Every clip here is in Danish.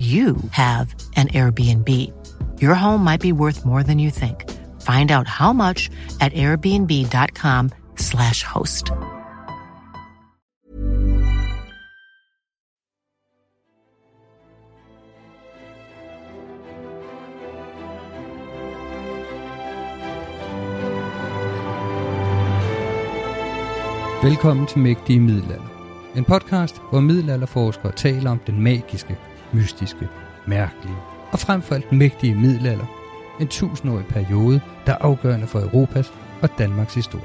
you have an Airbnb. Your home might be worth more than you think. Find out how much at airbnb.com/slash host. Velkommen til Mægtige Middelalder. En podcast, hvor middelalderforskere taler om den magiske, mystiske, mærkelige og frem for alt mægtige middelalder. En tusindårig periode, der er afgørende for Europas og Danmarks historie.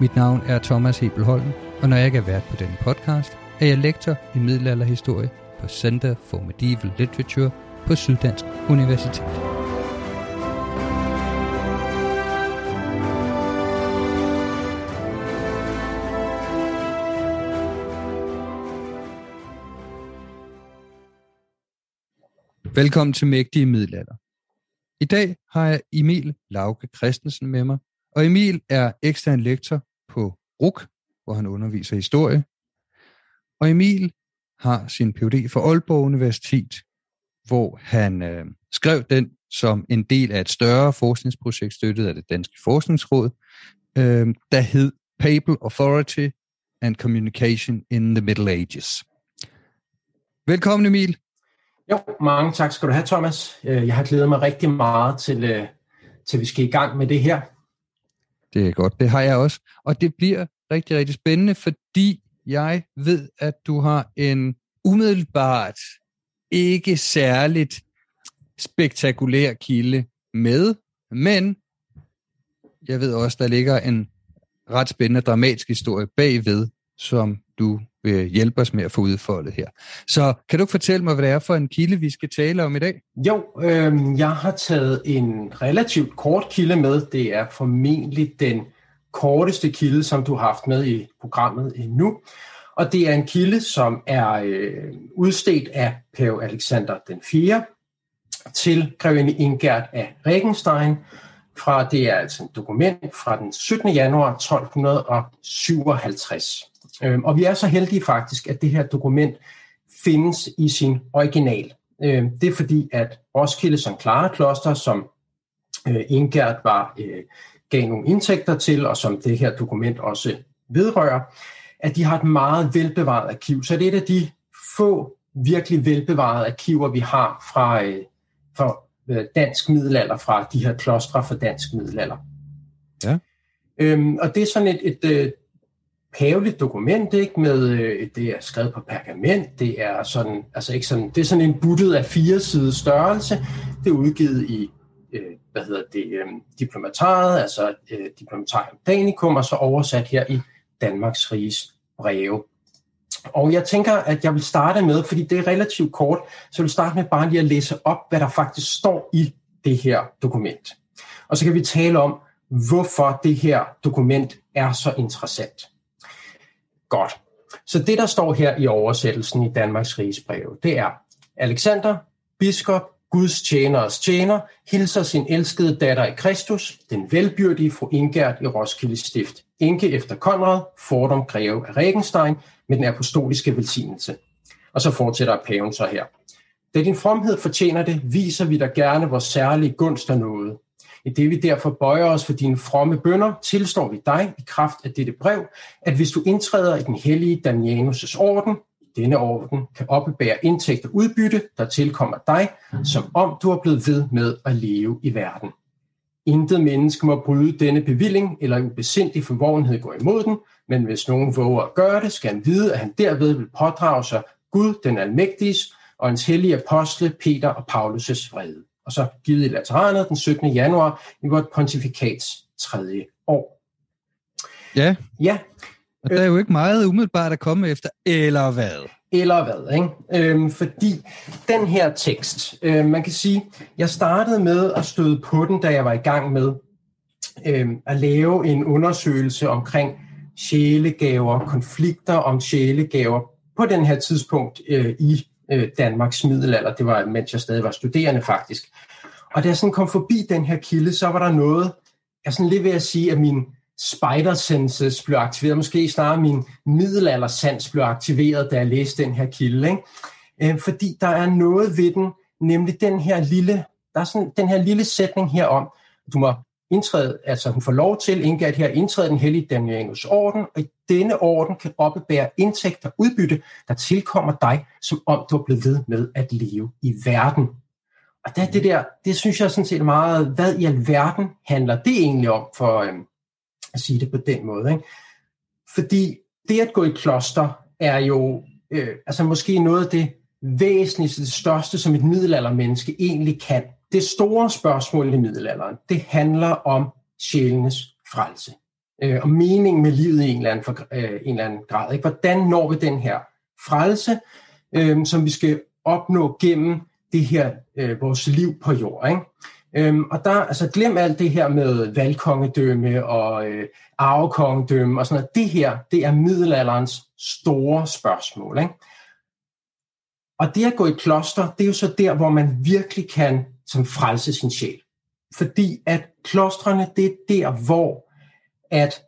Mit navn er Thomas Hebelholm, og når jeg ikke er vært på denne podcast, er jeg lektor i middelalderhistorie på Center for Medieval Literature på Syddansk Universitet. Velkommen til Mægtige Middelalder. I dag har jeg Emil Lauke Christensen med mig, og Emil er ekstern lektor på RUK, hvor han underviser historie. Og Emil har sin Ph.D. fra Aalborg Universitet, hvor han øh, skrev den som en del af et større forskningsprojekt støttet af det Danske Forskningsråd, øh, der hed Papal Authority and Communication in the Middle Ages. Velkommen Emil. Jo, mange tak skal du have, Thomas. Øh, jeg har glædet mig rigtig meget til, øh, til vi skal i gang med det her. Det er godt, det har jeg også. Og det bliver rigtig, rigtig spændende, fordi jeg ved, at du har en umiddelbart ikke særligt spektakulær kilde med, men jeg ved også, der ligger en ret spændende dramatisk historie bagved, som du vil hjælpe os med at få udfoldet her. Så kan du ikke fortælle mig, hvad det er for en kilde, vi skal tale om i dag? Jo, øh, jeg har taget en relativt kort kilde med. Det er formentlig den korteste kilde, som du har haft med i programmet endnu. Og det er en kilde, som er øh, udstedt af Pave Alexander den 4. til grevinde Ingert af Regenstein, fra, det er altså et dokument fra den 17. januar 1257. Øhm, og vi er så heldige faktisk, at det her dokument findes i sin original. Øhm, det er fordi, at Roskilde som Clara Kloster, som øh, Ingert var, øh, gav nogle indtægter til, og som det her dokument også vedrører, at de har et meget velbevaret arkiv. Så det er et af de få virkelig velbevarede arkiver, vi har fra, øh, fra øh, dansk middelalder, fra de her klostre for dansk middelalder. Ja. Øhm, og det er sådan et, et, et paveligt dokument, ikke? Med, øh, det er skrevet på pergament, det er sådan, altså ikke sådan, det er sådan en buttet af fire side størrelse, det er udgivet i, øh, hvad hedder det, øh, diplomataret, altså øh, diplomatarium Danikum, og så oversat her i Danmarks Riges breve. Og jeg tænker, at jeg vil starte med, fordi det er relativt kort, så jeg vil starte med bare lige at læse op, hvad der faktisk står i det her dokument. Og så kan vi tale om, hvorfor det her dokument er så interessant. Godt. Så det, der står her i oversættelsen i Danmarks Rigsbrev, det er, Alexander, biskop, Guds tjeneres tjener, hilser sin elskede datter i Kristus, den velbyrdige fru Ingert i Roskilde Stift, enke efter Konrad, fordom greve af Regenstein med den apostoliske velsignelse. Og så fortsætter paven så her. Da din fromhed fortjener det, viser vi dig gerne vores særlige gunst og noget. I det vi derfor bøjer os for dine fromme bønder, tilstår vi dig i kraft af dette brev, at hvis du indtræder i den hellige Damianus' orden, denne orden kan oppebære indtægt og udbytte, der tilkommer dig, som om du er blevet ved med at leve i verden. Intet menneske må bryde denne bevilling eller en besindig forvågenhed gå imod den, men hvis nogen våger at gøre det, skal han vide, at han derved vil pådrage sig Gud, den almægtige, og hans hellige apostle, Peter og Paulus' vrede. Og så givet i Lateranet den 17. januar i vort pontifikats tredje år. Ja, Ja, og der er jo ikke meget umiddelbart at komme efter, eller hvad? eller hvad, ikke? Øhm, fordi den her tekst, øh, man kan sige, jeg startede med at støde på den, da jeg var i gang med øh, at lave en undersøgelse omkring sjælegaver, konflikter om sjælegaver på den her tidspunkt øh, i øh, Danmarks middelalder. Det var, mens jeg stadig var studerende faktisk. Og da jeg sådan kom forbi den her kilde, så var der noget, jeg sådan lidt ved at sige, at min spider senses blev aktiveret, måske snarere min middelaldersans blev aktiveret, da jeg læste den her kilde. Ikke? Øh, fordi der er noget ved den, nemlig den her lille, der er sådan den her lille sætning her om, du må indtræde, altså hun får lov til, Ingat her, indtræde den hellige Damianus orden, og i denne orden kan oppebære indtægt og udbytte, der tilkommer dig, som om du er blevet ved med at leve i verden. Og det, det der, det synes jeg sådan set meget, hvad i alverden handler det egentlig om, for øhm, at sige det på den måde. Ikke? Fordi det at gå i kloster er jo øh, altså måske noget af det væsentligste, det største, som et middelaldermenneske egentlig kan. Det store spørgsmål i middelalderen, det handler om sjælenes frelse. Øh, og mening med livet i en eller anden, for, øh, en eller anden grad. Ikke? Hvordan når vi den her frelse, øh, som vi skal opnå gennem det her, øh, vores liv på jord. Ikke? Øhm, og der, altså glem alt det her med valgkongedømme og øh, arvekongedømme og sådan noget. Det her, det er middelalderens store spørgsmål. Ikke? Og det at gå i kloster, det er jo så der, hvor man virkelig kan som frelse sin sjæl. Fordi at klostrene, det er der, hvor at,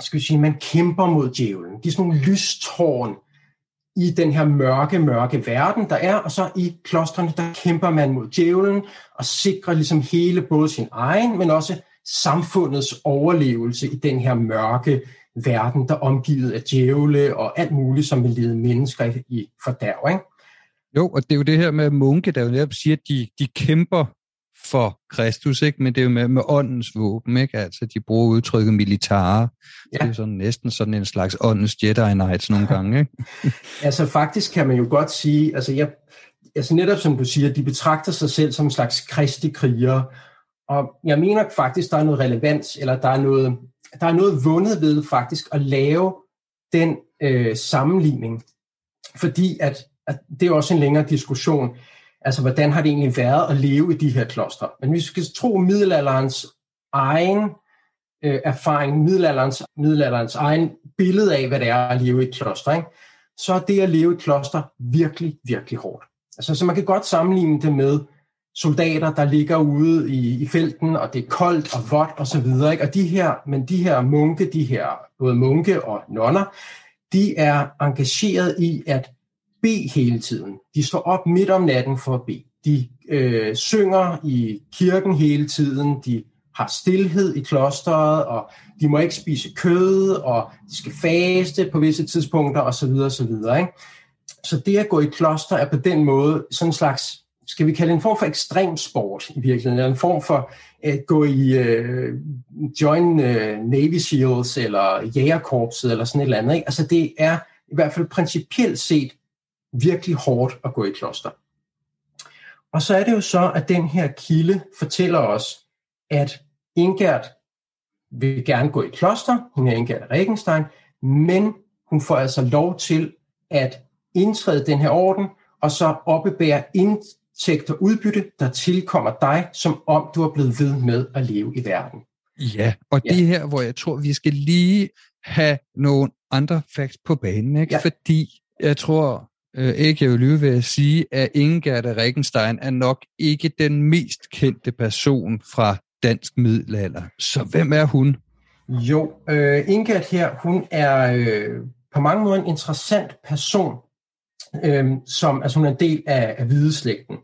skal vi sige, man kæmper mod djævlen. De er sådan nogle lystårn i den her mørke, mørke verden, der er, og så i klostrene, der kæmper man mod djævlen og sikrer ligesom hele både sin egen, men også samfundets overlevelse i den her mørke verden, der er omgivet af djævle og alt muligt, som vil lede mennesker i fordærv. Ikke? Jo, og det er jo det her med munke, der jo netop siger, at de, de kæmper for Kristus, ikke? men det er jo med, med åndens våben, ikke? altså de bruger udtrykket militare, ja. det er jo sådan næsten sådan en slags åndens Jedi Knights nogle gange. Ikke? altså faktisk kan man jo godt sige, altså, jeg, altså netop som du siger, de betragter sig selv som en slags kristi krigere, og jeg mener faktisk, der er noget relevans, eller der er noget, der er noget vundet ved faktisk at lave den øh, sammenligning, fordi at, at det er også en længere diskussion, Altså, hvordan har det egentlig været at leve i de her klostre? Men hvis vi skal tro middelalderens egen øh, erfaring, middelalderens, middelalderens egen billede af, hvad det er at leve i et kloster, ikke? så er det at leve i et kloster virkelig, virkelig hårdt. Altså, så man kan godt sammenligne det med soldater, der ligger ude i, i felten, og det er koldt og vådt og så videre. Ikke? Og de her, men de her munke, de her både munke og nonner, de er engageret i at bede hele tiden. De står op midt om natten for at bede. De øh, synger i kirken hele tiden. De har stillhed i klosteret, og de må ikke spise kød, og de skal faste på visse tidspunkter osv. osv. Ikke? Så det at gå i kloster er på den måde sådan en slags, skal vi kalde en form for ekstrem sport i virkeligheden, eller en form for at gå i uh, join uh, Navy SEALs eller jægerkorpset eller sådan et eller andet. Ikke? Altså det er i hvert fald principielt set virkelig hårdt at gå i kloster. Og så er det jo så, at den her kilde fortæller os, at Ingert vil gerne gå i kloster, hun er Ingert Regenstein, men hun får altså lov til at indtræde den her orden, og så oppebære indtægt og udbytte, der tilkommer dig, som om du er blevet ved med at leve i verden. Ja, og ja. det er her, hvor jeg tror, vi skal lige have nogle andre facts på banen, ikke? Ja. fordi jeg tror, øh, ikke jeg vil lyve ved at sige, at Ingerd Regenstein er nok ikke den mest kendte person fra dansk middelalder. Så hvem er hun? Jo, øh, Ingerd her, hun er øh, på mange måder en interessant person, øh, som altså hun er en del af, af hvideslægten.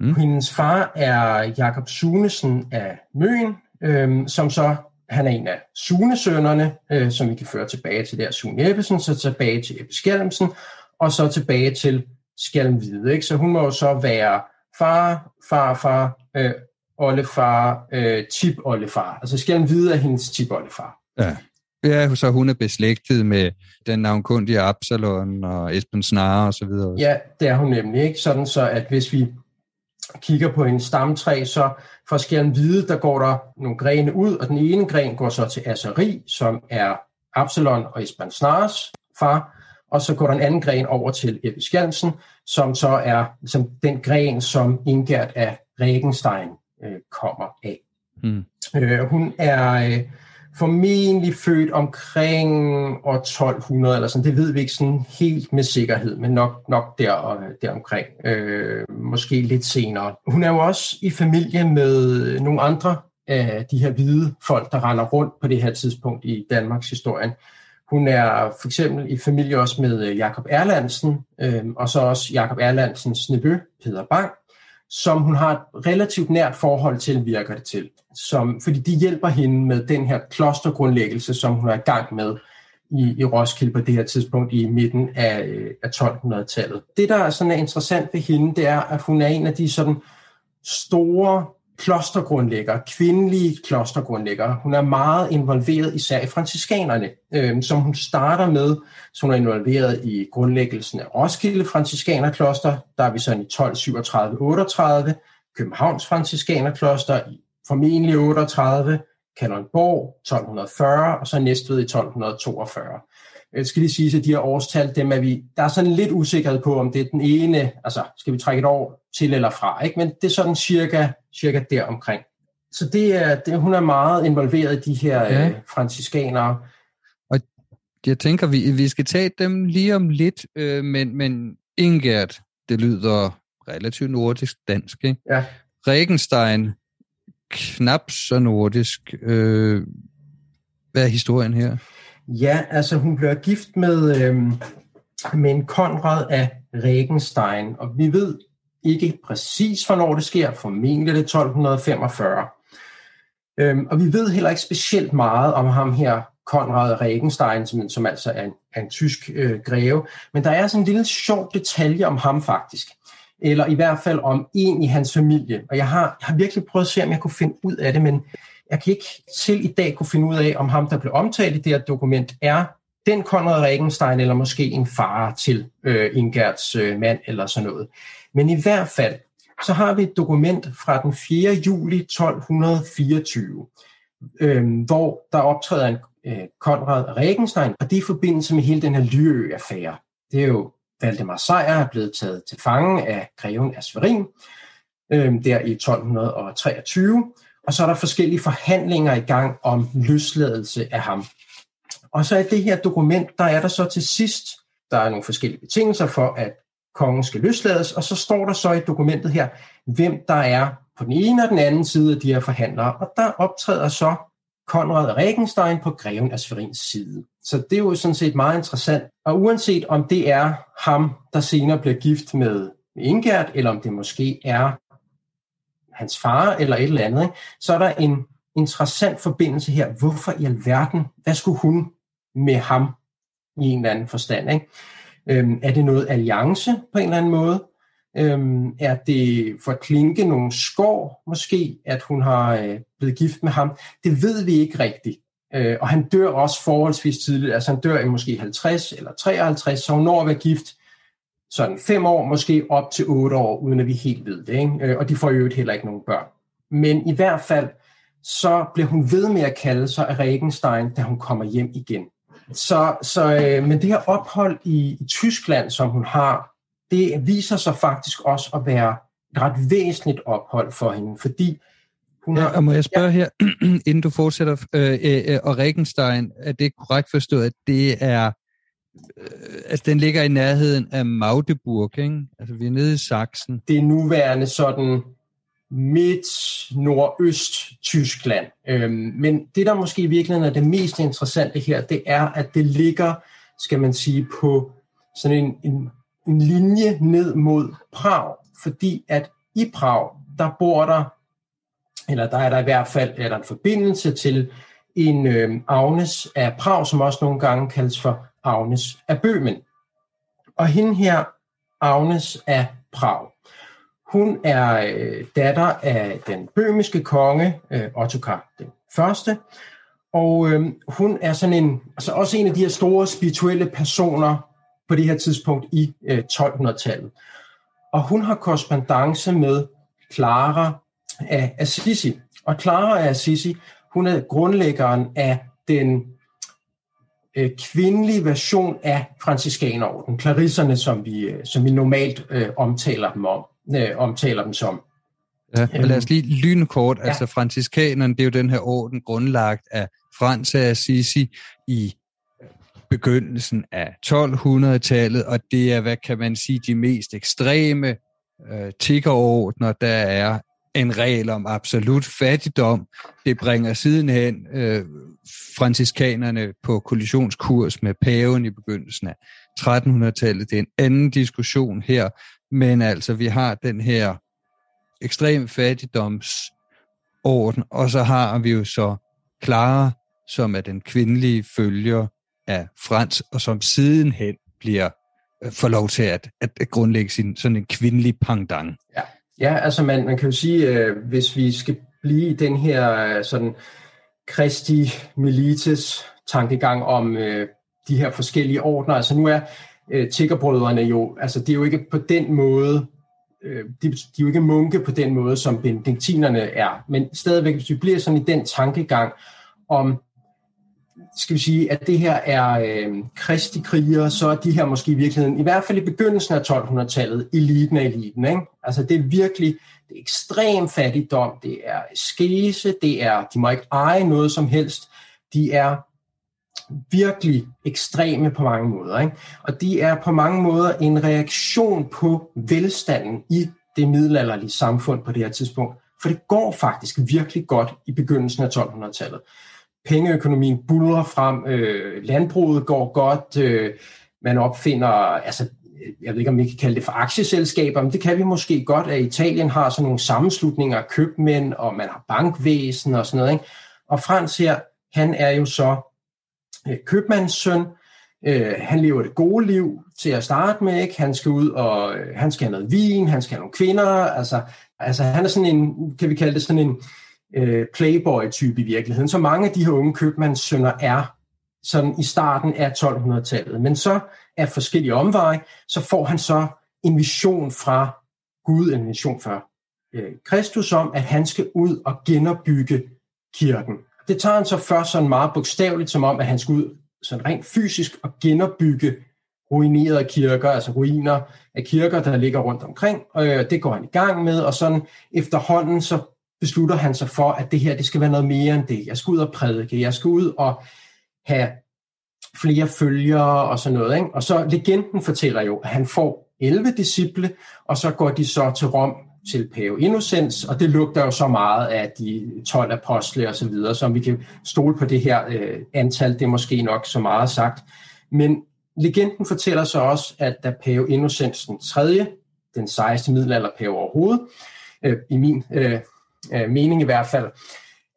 Mm. Hendes far er Jakob Sunesen af Møen, øh, som så han er en af Sunesønnerne, øh, som vi kan føre tilbage til der Sune Ebbesen, så tilbage til Ebbe og så tilbage til Skjalmvide. Ikke? Så hun må jo så være far, farfar, øh, oldefar, øh, tip-oldefar. Altså Skjalmvide er hendes tip-oldefar. Ja. Ja, så hun er beslægtet med den navnkundige Absalon og Esben Snare og så videre. Ja, det er hun nemlig ikke. Sådan så, at hvis vi kigger på en stamtræ, så fra skærmen hvide, der går der nogle grene ud, og den ene gren går så til Asari, som er Absalon og Esben Snares far, og så går der en anden gren over til Ebbe Skjalmsen, som så er ligesom, den gren, som Ingert af Regenstein øh, kommer af. Mm. Øh, hun er øh, formentlig født omkring år 1200 eller sådan. Det ved vi ikke sådan helt med sikkerhed, men nok, nok der, deromkring. Øh, måske lidt senere. Hun er jo også i familie med nogle andre af de her hvide folk, der render rundt på det her tidspunkt i Danmarks historie. Hun er for eksempel i familie også med øh, Jakob Erlandsen, øh, og så også Jakob Erlandsens nevø, Peter Bang, som hun har et relativt nært forhold til, virker det til. Som, fordi de hjælper hende med den her klostergrundlæggelse, som hun er i gang med i, i Roskilde på det her tidspunkt i midten af, øh, af 1200-tallet. Det, der er sådan er interessant ved hende, det er, at hun er en af de sådan store klostergrundlægger, kvindelige klostergrundlægger. Hun er meget involveret især i franciskanerne, øh, som hun starter med. Så hun er involveret i grundlæggelsen af Roskilde Franciskanerkloster, der er vi sådan i 1237-38, Københavns Franciskanerkloster i formentlig 38, Kalundborg 1240, og så Næstved i 1242. Jeg øh, skal lige sige, at de her årstal, dem er vi, der er sådan lidt usikkerhed på, om det er den ene, altså skal vi trække et år til eller fra, ikke? men det er sådan cirka, cirka der omkring. Så det er, det, hun er meget involveret i de her ja. øh, franciskanere. Og jeg tænker, vi, vi skal tage dem lige om lidt, øh, men, men Ingert, det lyder relativt nordisk dansk, ikke? Ja. Regenstein, knap så nordisk. Øh, hvad er historien her? Ja, altså hun bliver gift med, øh, med en Konrad af Regenstein, og vi ved ikke præcis, hvornår det sker, formentlig det 1245. Øhm, og vi ved heller ikke specielt meget om ham her, Konrad Regenstein, som, som altså er en, er en tysk øh, greve, men der er sådan en lille sjov detalje om ham faktisk, eller i hvert fald om en i hans familie, og jeg har, jeg har virkelig prøvet at se, om jeg kunne finde ud af det, men jeg kan ikke til i dag kunne finde ud af, om ham, der blev omtalt i det her dokument, er den Konrad Regenstein, eller måske en far til øh, Ingerts øh, mand, eller sådan noget. Men i hvert fald, så har vi et dokument fra den 4. juli 1224, øh, hvor der optræder en øh, Konrad Regenstein, og det er i forbindelse med hele den her Lyø-affære. Det er jo Valdemar Sejr er blevet taget til fange af greven af Sverin, øh, der i 1223, og så er der forskellige forhandlinger i gang om løsladelse af ham. Og så er det her dokument, der er der så til sidst, der er nogle forskellige betingelser for, at kongen skal løslades, og så står der så i dokumentet her, hvem der er på den ene og den anden side af de her forhandlere, og der optræder så Konrad Regenstein på greven af Sverins side. Så det er jo sådan set meget interessant, og uanset om det er ham, der senere bliver gift med Ingert, eller om det måske er hans far eller et eller andet, ikke? så er der en interessant forbindelse her. Hvorfor i alverden, hvad skulle hun med ham i en eller anden forstand? Ikke? Øhm, er det noget alliance på en eller anden måde? Øhm, er det for at klinke nogle skår måske, at hun har øh, blevet gift med ham? Det ved vi ikke rigtigt. Øh, og han dør også forholdsvis tidligt, altså han dør i måske 50 eller 53, så hun når at være gift sådan fem år, måske op til otte år, uden at vi helt ved det. Ikke? Øh, og de får jo heller ikke nogen børn. Men i hvert fald, så bliver hun ved med at kalde sig Regenstein, da hun kommer hjem igen. Så, så øh, men det her ophold i, i Tyskland, som hun har, det viser sig faktisk også at være et ret væsentligt ophold for hende, fordi hun har... Ja, og må jeg spørge ja. her, inden du fortsætter, øh, øh, og Regenstein, er det korrekt forstået, at det er øh, altså den ligger i nærheden af Magdeburg, ikke? Altså vi er nede i Sachsen. Det er nuværende sådan midt-nordøst Tyskland. Øhm, men det, der måske i virkeligheden er det mest interessante her, det er, at det ligger, skal man sige, på sådan en, en, en linje ned mod Prag. Fordi at i Prag, der bor der, eller der er der i hvert fald er der en forbindelse til en øh, Agnes af Prag, som også nogle gange kaldes for Agnes af Bøhmen. Og hende her, Agnes af Prag, hun er øh, datter af den bøhmiske konge, øh, Ottokar den første, og øh, hun er sådan en, altså også en af de her store spirituelle personer på det her tidspunkt i øh, 1200-tallet. Og hun har korrespondence med Clara af Assisi. Og Clara af Assisi, hun er grundlæggeren af den øh, kvindelige version af franciskanerorden, klarisserne, som vi, øh, som vi normalt øh, omtaler dem om øh, omtaler dem som. Ja, lad os øhm, lige lynkort, ja. altså franciskanerne, det er jo den her orden grundlagt af Frans af Assisi i begyndelsen af 1200-tallet, og det er, hvad kan man sige, de mest ekstreme øh, tiggerordner, der er en regel om absolut fattigdom. Det bringer sidenhen øh, franciskanerne på kollisionskurs med paven i begyndelsen af 1300-tallet. Det er en anden diskussion her, men altså, vi har den her ekstrem fattigdomsorden, og så har vi jo så Clara, som er den kvindelige følger af Frans, og som sidenhen bliver øh, får lov til at, at grundlægge sin sådan en kvindelig pangdang. Ja, ja altså man, man kan jo sige, øh, hvis vi skal blive i den her øh, sådan Kristi Milites tankegang om øh, de her forskellige ordner, altså nu er øh, tiggerbrødrene jo, altså det er jo ikke på den måde, øh, de, de er jo ikke munke på den måde, som benediktinerne er, men stadigvæk, hvis vi bliver sådan i den tankegang om, skal vi sige, at det her er øh, kristi krigere, så er de her måske i virkeligheden, i hvert fald i begyndelsen af 1200-tallet, eliten af eliten. Ikke? Altså det er virkelig det er ekstrem fattigdom, det er skese, det er, de må ikke eje noget som helst, de er virkelig ekstreme på mange måder. Ikke? Og de er på mange måder en reaktion på velstanden i det middelalderlige samfund på det her tidspunkt. For det går faktisk virkelig godt i begyndelsen af 1200-tallet. Pengeøkonomien buller frem, øh, landbruget går godt, øh, man opfinder, altså jeg ved ikke, om vi kan kalde det for aktieselskaber, men det kan vi måske godt, at Italien har sådan nogle sammenslutninger af købmænd, og man har bankvæsen og sådan noget. Ikke? Og Frans her, han er jo så Øh, købmandssøn. Øh, han lever det gode liv til at starte med. Ikke? Han skal ud og øh, han skal have noget vin, han skal have nogle kvinder. Altså, altså han er sådan en, kan vi kalde det sådan en øh, playboy-type i virkeligheden. Så mange af de her unge købmandssønner er sådan i starten af 1200-tallet. Men så af forskellige omveje, så får han så en vision fra Gud, en vision fra øh, Kristus om, at han skal ud og genopbygge kirken det tager han så først sådan meget bogstaveligt, som om, at han skulle ud sådan rent fysisk og genopbygge ruinerede kirker, altså ruiner af kirker, der ligger rundt omkring. Og øh, det går han i gang med, og sådan efterhånden så beslutter han sig for, at det her det skal være noget mere end det. Jeg skal ud og prædike, jeg skal ud og have flere følgere og sådan noget. Ikke? Og så legenden fortæller jo, at han får 11 disciple, og så går de så til Rom til pave Innocens, og det lugter jo så meget af de 12 apostle og så videre, som vi kan stole på det her øh, antal, det er måske nok så meget sagt. Men legenden fortæller så også, at da pave Innocens den 3., den 16. middelalderpave overhovedet, øh, i min øh, øh, mening i hvert fald,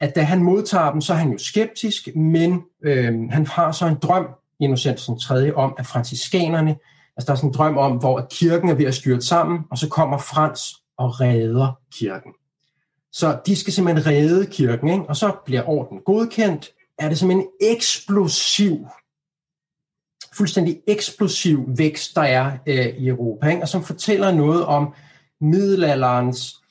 at da han modtager dem, så er han jo skeptisk, men øh, han har så en drøm, Innocens den 3., om, at franciskanerne, altså der er sådan en drøm om, hvor kirken er ved at styre sammen, og så kommer Frans og redder kirken. Så de skal simpelthen redde kirken, ikke? og så bliver orden godkendt. Er det simpelthen en eksplosiv, fuldstændig eksplosiv vækst, der er øh, i Europa, ikke? og som fortæller noget om middelalderens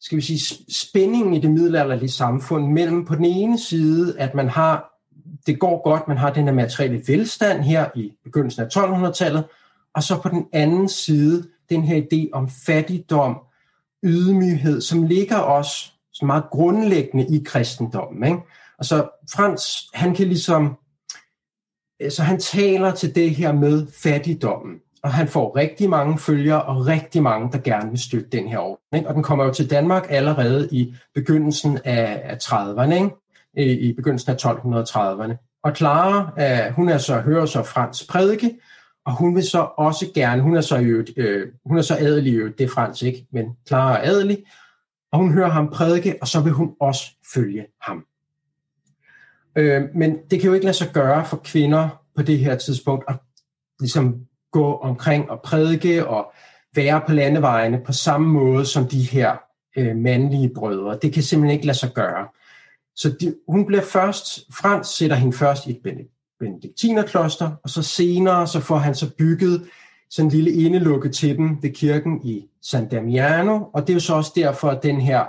skal vi sige, spændingen i det middelalderlige samfund mellem på den ene side, at man har, det går godt, man har den her materielle velstand her i begyndelsen af 1200-tallet, og så på den anden side den her idé om fattigdom ydmyghed, som ligger også som meget grundlæggende i kristendommen. Ikke? Og så Frans, han kan ligesom øh, så han taler til det her med fattigdommen, og han får rigtig mange følgere og rigtig mange, der gerne vil støtte den her ordning. Og den kommer jo til Danmark allerede i begyndelsen af, 30'erne, ikke? I, begyndelsen af 1230'erne. Og Clara, hun er så, hører så Frans prædike, og hun vil så også gerne, hun er så, øh, hun er så adelig, det er fransk ikke, men Clara er adelig, og hun hører ham prædike, og så vil hun også følge ham. Øh, men det kan jo ikke lade sig gøre for kvinder på det her tidspunkt at ligesom gå omkring og prædike og være på landevejene på samme måde som de her øh, mandlige brødre. Det kan simpelthen ikke lade sig gøre. Så de, hun bliver først, Frans sætter hende først i et benediktinerkloster, og så senere så får han så bygget sådan en lille indelukke til dem ved kirken i San Damiano, og det er jo så også derfor, at den her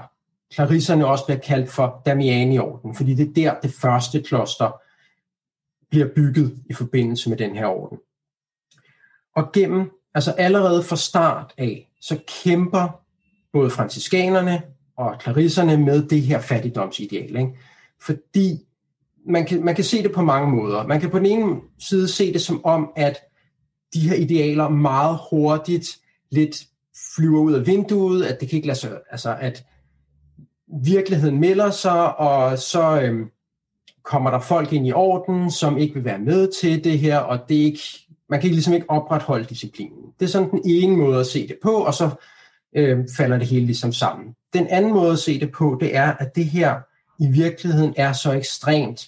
Clarisserne også bliver kaldt for Damianiorden, fordi det er der, det første kloster bliver bygget i forbindelse med den her orden. Og gennem, altså allerede fra start af, så kæmper både franciskanerne og Clarisserne med det her fattigdomsideal. Ikke? Fordi man kan, man kan se det på mange måder. Man kan på den ene side se det som om, at de her idealer meget hurtigt lidt flyver ud af vinduet, at det kan ikke lade sig, altså at virkeligheden melder sig, og så øhm, kommer der folk ind i orden, som ikke vil være med til det her, og det er ikke, man kan ligesom ikke opretholde disciplinen. Det er sådan den ene måde at se det på, og så øhm, falder det hele ligesom sammen. Den anden måde at se det på, det er, at det her i virkeligheden er så ekstremt,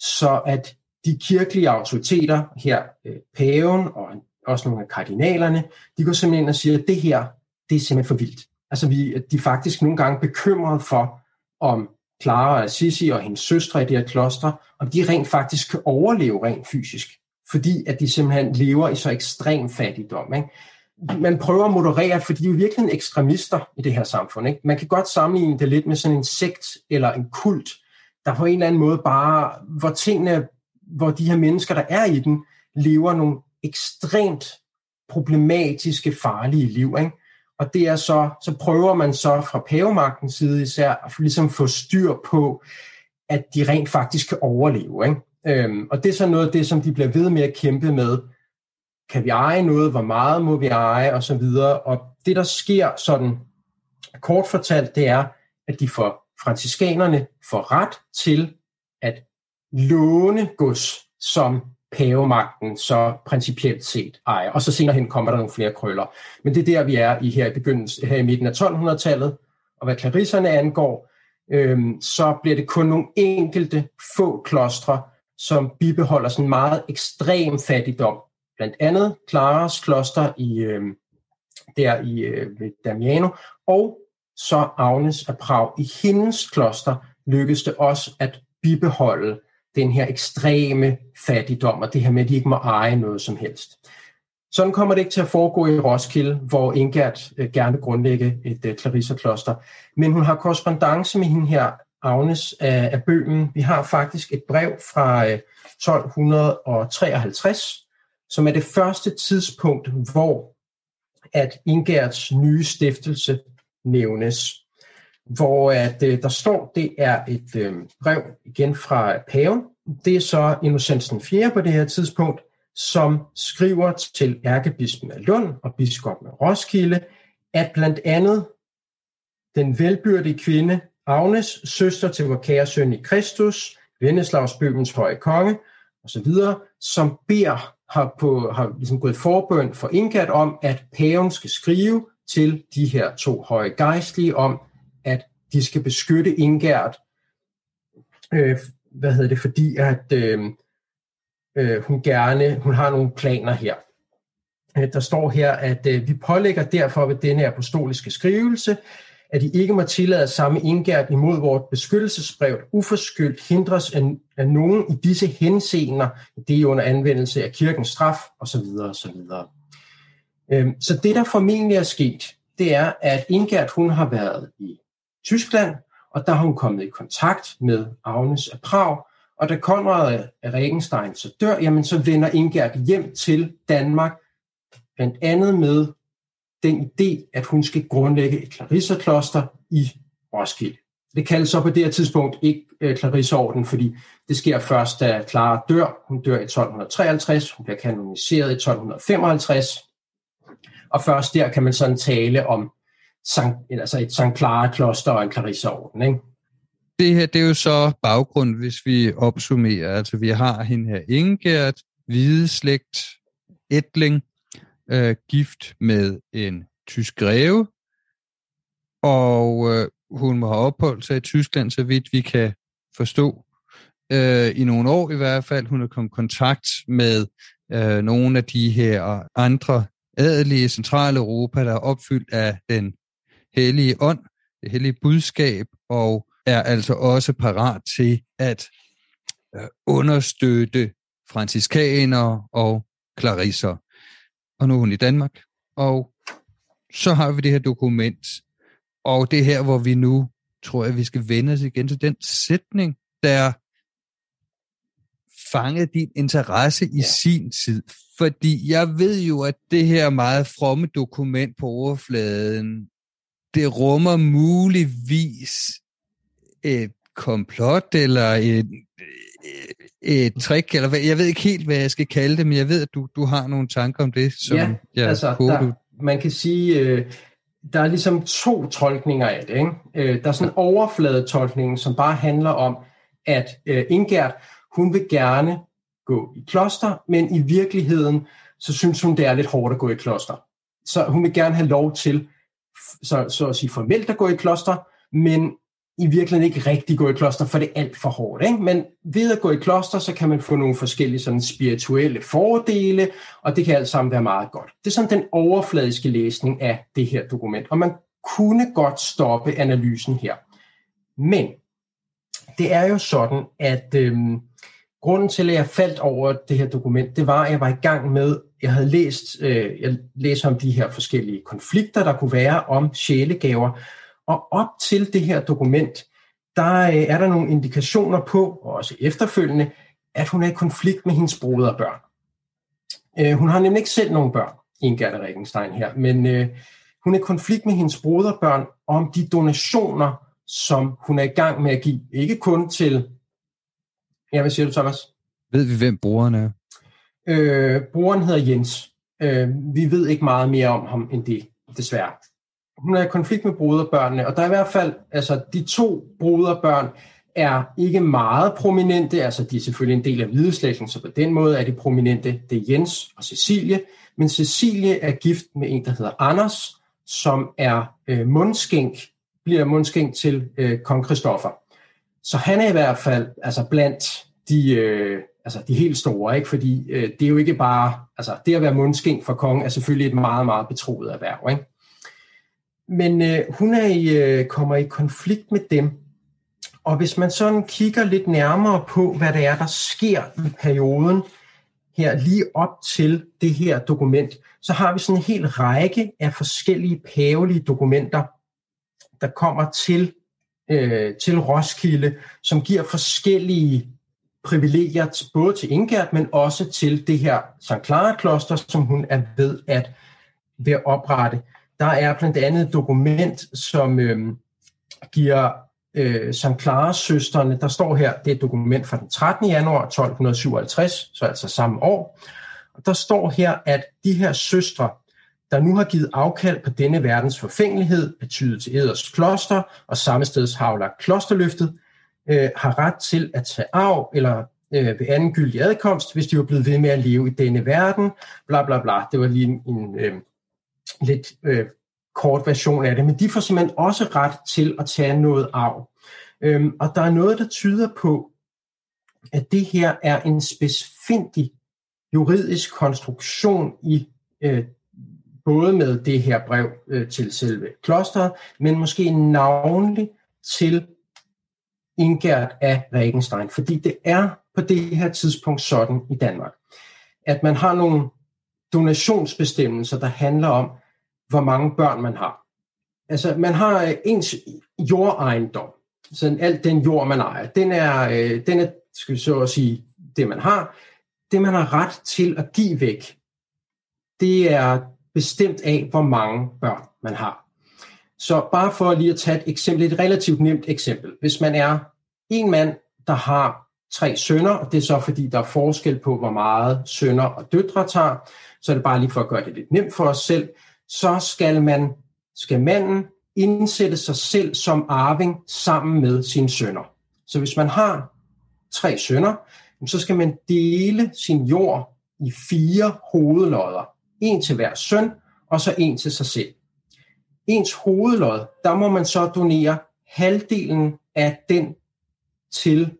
så at de kirkelige autoriteter, her øh, paven og også nogle af kardinalerne, de går simpelthen ind og siger, at det her, det er simpelthen for vildt. Altså vi, de er faktisk nogle gange bekymrede for, om Clara og Assisi og hendes søstre i det her kloster, om de rent faktisk kan overleve rent fysisk, fordi at de simpelthen lever i så ekstrem fattigdom. Ikke? Man prøver at moderere, fordi de er jo virkelig ekstremister i det her samfund. Ikke? Man kan godt sammenligne det lidt med sådan en sekt eller en kult, der på en eller anden måde bare, hvor tingene, hvor de her mennesker, der er i den, lever nogle ekstremt problematiske, farlige liv. Ikke? Og det er så, så prøver man så fra pavemagtens side især at ligesom få styr på, at de rent faktisk kan overleve. Ikke? Øhm, og det er så noget af det, som de bliver ved med at kæmpe med. Kan vi eje noget? Hvor meget må vi eje? Og så videre. Og det, der sker sådan kort fortalt, det er, at de får franciskanerne får ret til at låne gods, som pavemagten så principielt set ejer. Og så senere hen kommer der nogle flere krøller. Men det er der, vi er i her i begyndelsen, her i midten af 1200-tallet. Og hvad klarisserne angår, øhm, så bliver det kun nogle enkelte få klostre, som bibeholder sådan meget ekstrem fattigdom. Blandt andet Claras kloster i, øhm, der i øh, Damiano, og så Agnes af Prag. I hendes kloster lykkedes det også at bibeholde den her ekstreme fattigdom, og det her med, at de ikke må eje noget som helst. Sådan kommer det ikke til at foregå i Roskilde, hvor Ingert øh, gerne vil grundlægge et øh, Clarissa-kloster. Men hun har korrespondence med hende her, Agnes af, Bøhmen. Vi har faktisk et brev fra øh, 1253, som er det første tidspunkt, hvor at Ingerts nye stiftelse nævnes hvor at, øh, der står, det er et øh, brev igen fra paven. Det er så Innocens den 4. på det her tidspunkt, som skriver til ærkebispen af Lund og biskoppen af Roskilde, at blandt andet den velbyrdige kvinde, Agnes, søster til vores kære søn i Kristus, Venneslavsbøbens høje konge, osv., som beder, har, på, har ligesom gået forbøn for Ingat om, at paven skal skrive til de her to høje gejstlige om, at de skal beskytte Ingert, øh, hvad hedder det, fordi at øh, øh, hun gerne, hun har nogle planer her. Øh, der står her, at øh, vi pålægger derfor ved denne apostoliske skrivelse, at I ikke må tillade samme indgært imod vort beskyttelsesbrev uforskyldt hindres af, af nogen i disse henseender, det er under anvendelse af kirkens straf osv. osv. Øhm, så det, der formentlig er sket, det er, at Ingert hun har været i Tyskland, og der har hun kommet i kontakt med Agnes af Prag, og da Konrad af Regenstein så dør, jamen så vender Ingert hjem til Danmark, blandt andet med den idé, at hun skal grundlægge et Clarissa-kloster i Roskilde. Det kaldes så på det her tidspunkt ikke øh, Clarisseorden, fordi det sker først, da Clara dør. Hun dør i 1253, hun bliver kanoniseret i 1255, og først der kan man sådan tale om Sankt, altså et Sankt Clara-kloster og en Clarisseorden. Ikke? Det her, det er jo så baggrund, hvis vi opsummerer. Altså, vi har hende her Ingert, hvide slægt, Etling, øh, gift med en tysk greve, og øh, hun må have opholdt sig i Tyskland, så vidt vi kan forstå, øh, i nogle år i hvert fald. Hun har kommet i kontakt med øh, nogle af de her andre adelige Centraleuropa, der er opfyldt af den hellige ånd, det hellige budskab, og er altså også parat til at øh, understøtte franciskaner og klarisser. Og nu er hun i Danmark, og så har vi det her dokument, og det er her, hvor vi nu tror jeg, vi skal vende os igen til den sætning, der fangede din interesse i ja. sin tid. Fordi jeg ved jo, at det her meget fromme dokument på overfladen, det rummer muligvis et komplot eller et, et trick, eller hvad, jeg ved ikke helt, hvad jeg skal kalde det, men jeg ved, at du, du har nogle tanker om det, som ja, jeg altså, håber, der, du... man kan sige, øh, der er ligesom to tolkninger af det. Ikke? Øh, der er sådan en overfladetolkning, som bare handler om, at øh, Ingert, hun vil gerne gå i kloster, men i virkeligheden, så synes hun, det er lidt hårdt at gå i kloster. Så hun vil gerne have lov til, så, så at sige formelt at gå i kloster, men i virkeligheden ikke rigtig gå i kloster, for det er alt for hårdt. Ikke? Men ved at gå i kloster, så kan man få nogle forskellige sådan spirituelle fordele, og det kan alt sammen være meget godt. Det er sådan den overfladiske læsning af det her dokument, og man kunne godt stoppe analysen her. Men det er jo sådan, at øhm, grunden til, at jeg faldt over det her dokument, det var, at jeg var i gang med, jeg havde læst, øh, jeg læste om de her forskellige konflikter, der kunne være om sjælegaver, og op til det her dokument, der øh, er der nogle indikationer på, og også efterfølgende, at hun er i konflikt med hendes broderbørn. Øh, hun har nemlig ikke selv nogen børn, Ingerda Regenstein her, men øh, hun er i konflikt med hendes broderbørn om de donationer, som hun er i gang med at give. Ikke kun til... Ja, hvad siger du, Thomas? Ved vi, hvem brugeren er? Øh, brugeren hedder Jens. Øh, vi ved ikke meget mere om ham end det, desværre hun er i konflikt med broderbørnene, og der er i hvert fald, altså de to broderbørn er ikke meget prominente, altså de er selvfølgelig en del af hvideslægten, så på den måde er de prominente, det er Jens og Cecilie, men Cecilie er gift med en, der hedder Anders, som er øh, mundskænk, bliver mundskænk til øh, kong Christoffer. Så han er i hvert fald altså blandt de, øh, altså de helt store, ikke? fordi øh, det er jo ikke bare, altså det at være mundsking for kongen er selvfølgelig et meget, meget betroet erhverv. Ikke? Men øh, hun er i, øh, kommer i konflikt med dem. Og hvis man sådan kigger lidt nærmere på, hvad det er, der sker i perioden her lige op til det her dokument, så har vi sådan en hel række af forskellige pavelige dokumenter, der kommer til, øh, til Roskilde, som giver forskellige privilegier, både til Ingert, men også til det her St. Clara kloster, som hun er ved at, ved at oprette. Der er blandt andet et dokument, som øh, giver øh, St. Clara søsterne, der står her, det er et dokument fra den 13. januar 1257, så altså samme år. Og der står her, at de her søstre, der nu har givet afkald på denne verdens forfængelighed, betydet til Eders kloster og samme steds klosterløftet, øh, har ret til at tage arv eller øh, ved anden gyldig adkomst, hvis de var blevet ved med at leve i denne verden, bla bla bla. Det var lige en, en øh, lidt øh, kort version af det, men de får simpelthen også ret til at tage noget arv. Øhm, og der er noget, der tyder på, at det her er en spidsfindig juridisk konstruktion i øh, både med det her brev øh, til selve klosteret, men måske navnlig til Ingert af Regenstein, fordi det er på det her tidspunkt sådan i Danmark, at man har nogle donationsbestemmelser, der handler om, hvor mange børn man har. Altså, man har øh, ens jordejendom, sådan alt den jord, man ejer, den er, øh, den er skal vi så at sige, det man har. Det, man har ret til at give væk, det er bestemt af, hvor mange børn man har. Så bare for lige at tage et eksempel, et relativt nemt eksempel. Hvis man er en mand, der har tre sønner, og det er så fordi, der er forskel på, hvor meget sønner og døtre tager, så er det bare lige for at gøre det lidt nemt for os selv, så skal man, skal manden indsætte sig selv som arving sammen med sine sønner. Så hvis man har tre sønner, så skal man dele sin jord i fire hovedlodder. En til hver søn, og så en til sig selv. Ens hovedlod, der må man så donere halvdelen af den til